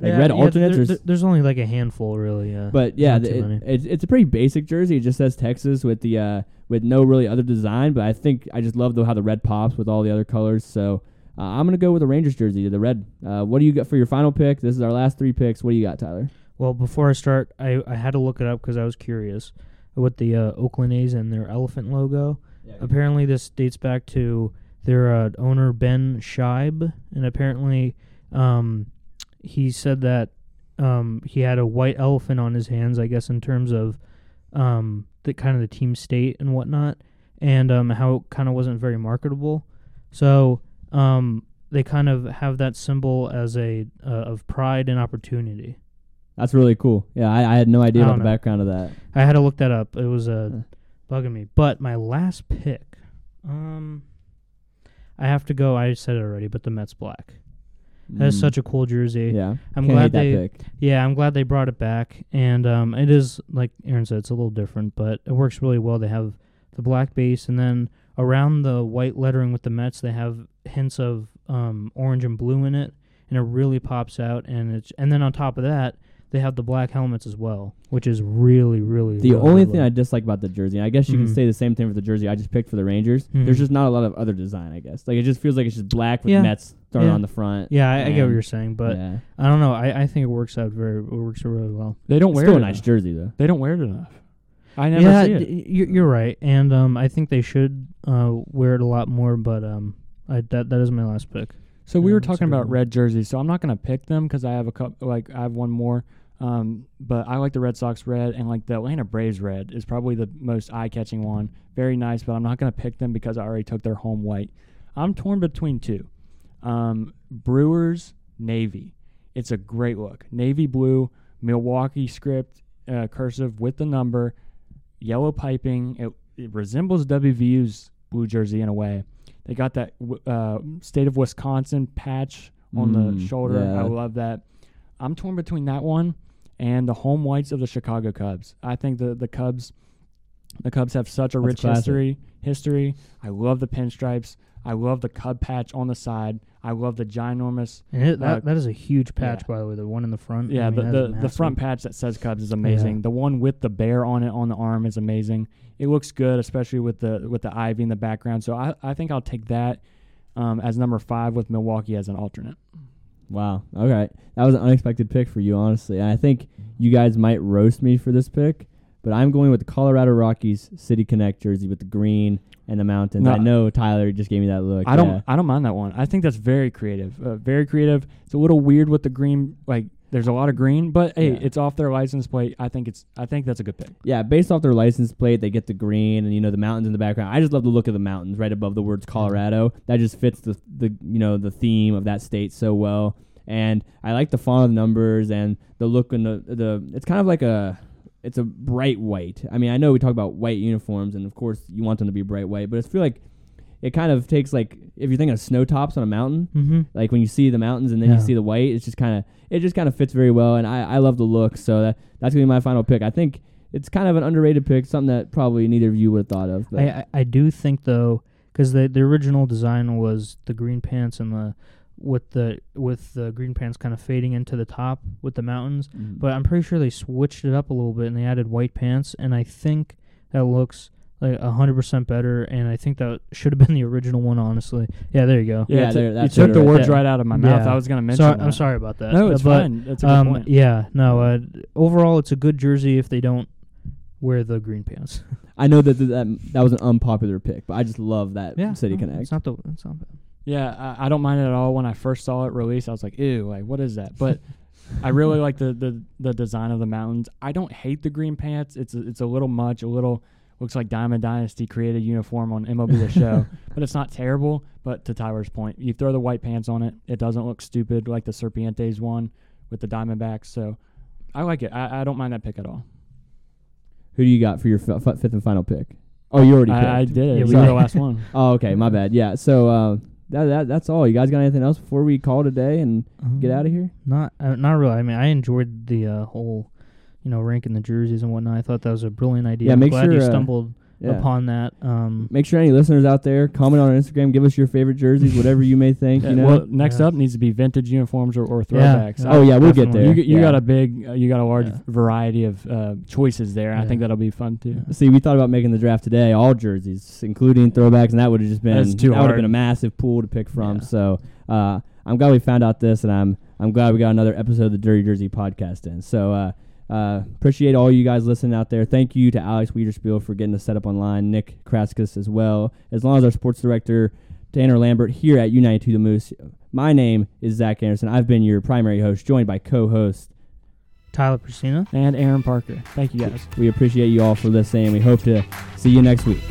like Yeah, red yeah, alternates. there- there- there's only like a handful, really. Yeah. but yeah, Not th- too it, it's it's a pretty basic jersey. It just says Texas with the uh, with no really other design. But I think I just love the, how the red pops with all the other colors. So uh, I'm gonna go with the Rangers jersey, the red. Uh, what do you got for your final pick? This is our last three picks. What do you got, Tyler? Well, before I start, I, I had to look it up because I was curious with the uh, Oakland A's and their elephant logo. Yeah, Apparently, this dates back to their uh, owner Ben Shibe, and apparently, um, he said that um, he had a white elephant on his hands. I guess in terms of um, the kind of the team state and whatnot, and um, how it kind of wasn't very marketable. So um, they kind of have that symbol as a uh, of pride and opportunity. That's really cool. Yeah, I, I had no idea about don't the background of that. I had to look that up. It was uh, Huh. bugging me. But my last pick, um, I have to go. I said it already, but the Mets black. That's Mm. such a cool jersey. yeah. I'm Can't glad they. Yeah, I'm glad they brought it back, and um, it is like Aaron said, it's a little different, but it works really well. They have the black base, and then around the white lettering with the Mets, they have hints of um, orange and blue in it, and it really pops out. And it's and then on top of that, they have the black helmets as well, which is really, really. The really only good thing I dislike about the jersey, and I guess you Mhm. can say the same thing for the jersey I just picked for the Rangers. There's Mhm. just not a lot of other design, I guess. Like it just feels like it's just black with Yeah. Mets thrown Yeah. on the front. yeah, I, I get what you're saying, but yeah. I don't know. I, I think it works out very. It works out really well. They don't It's wear still it a nice enough. jersey though. They don't wear it enough. I never yeah, see it. d- you're, you're right, and um, I think they should uh, wear it a lot more. But um, I that that is my last pick. So we were talking about one. red jerseys, so I'm not gonna pick them because I have a cup. Like I have one more, um, but I like the Red Sox red and like the Atlanta Braves red is probably the most eye-catching one. Very nice, but I'm not gonna pick them because I already took their home white. I'm torn between two, um, Brewers Navy. It's a great look, navy blue, Milwaukee script, uh, cursive with the number, yellow piping. It, it resembles WVU's blue jersey in a way. They got that uh, state of Wisconsin patch on the Mm, shoulder. yeah. I love that. I'm torn between that one and the home whites of the Chicago Cubs. I think the the Cubs, the Cubs have such a That's rich classic. history. History. I love the pinstripes. I love the Cub patch on the side. I love the ginormous. And it, that Uh, that is a huge patch, yeah. by the way. The one in the front. Yeah, I mean, the the, the front patch that says Cubs is amazing. Yeah. The one with the bear on it on the arm is amazing. It looks good, especially with the with the ivy in the background. So I, I think I'll take that um, as number five with Milwaukee as an alternate. Wow. Okay. That was an unexpected pick for you, honestly. And I think you guys might roast me for this pick, but I'm going with the Colorado Rockies City Connect jersey with the green and the mountains. No. I know Tyler just gave me that look. I don't yeah. I don't mind that one. I think that's very creative. Uh, very creative. It's a little weird with the green. Like there's a lot of green, but hey, Yeah. it's off their license plate. I think it's I think that's a good pick. Yeah, based off their license plate, they get the green and you know the mountains in the background. I just love the look of the mountains right above the words Colorado. That just fits the the you know the theme of that state so well. And I like the font of the numbers and the look and the the. It's kind of like a. It's a bright white. I mean, I know we talk about white uniforms, and of course you want them to be bright white, but I feel like it kind of takes like if you're thinking of snow tops on a mountain, Mm-hmm. like when you see the mountains and then you see the white, it's just kind of it just kind of fits very well, and I, I love the look. So that that's gonna be my final pick. I think it's kind of an underrated pick, something that probably neither of you would have thought of. But I, I I do think though, because the the original design was the green pants and the with the with the green pants kind of fading into the top with the mountains. Mm. But I'm pretty sure they switched it up a little bit and they added white pants, and I think that looks like a hundred percent better. And I think that should have been the original one, honestly. Yeah, there you go. Yeah, t- there- you took the right words there. right out of my mouth. Yeah. I was gonna mention. Sorry, that. I'm sorry about that. No, it's but, fine. That's a good Um, point. yeah, no. Uh, overall, it's a good jersey if they don't wear the green pants. I know that, that that was an unpopular pick, but I just love that yeah, City no, Connect. It's not the. It's not bad. Yeah, I, I don't mind it at all. When I first saw it released, I was like, "Ew, like what is that?" But I really like the, the the design of the mountains. I don't hate the green pants. It's a, it's a little much. A little looks like Diamond Dynasty created uniform on MLB The Show, but it's not terrible. But to Tyler's point, you throw the white pants on it, it doesn't look stupid like the Serpientes one with the Diamondbacks. So I like it. I, I don't mind that pick at all. Who do you got for your f- f- fifth and final pick? Oh, you already picked. I, I did it. Yeah, Yeah, we you did. the last one. oh, okay, my bad. Yeah, so uh, that, that that's all. You guys got anything else before we call today and get out of here? Not uh, not really. I mean, I enjoyed the uh, whole, you know, ranking the jerseys and whatnot. I thought that was a brilliant idea. Yeah, I'm make glad sure, you uh, stumbled Yeah. upon that. Um, Make sure any listeners out there comment on our Instagram. Give us your favorite jerseys, whatever you may think. Yeah, you know. well, next Yeah. up needs to be vintage uniforms or, or throwbacks. yeah. Oh yeah, we'll get there. You, you Yeah. got a big, uh, you got a large Yeah. variety of uh, choices there. and I think that'll be fun too. See, we thought about making the draft today, all jerseys, including throwbacks, and that would have just been too that would have been a massive pool to pick from. Yeah. So uh, I'm glad we found out this, and I'm I'm glad we got another episode of the Dirty Jersey podcast in. So uh, appreciate all you guys listening out there. Thank you to Alex Wiederspiel for getting us set up online, Nick Kraskus as well, as long as our sports director Tanner Lambert here at U92 The Moose. My name is Zach Anderson. I've been your primary host, joined by co-host. Tyler Priscina. And Aaron Parker. Thank you guys. We appreciate you all for listening. We hope to see you next week.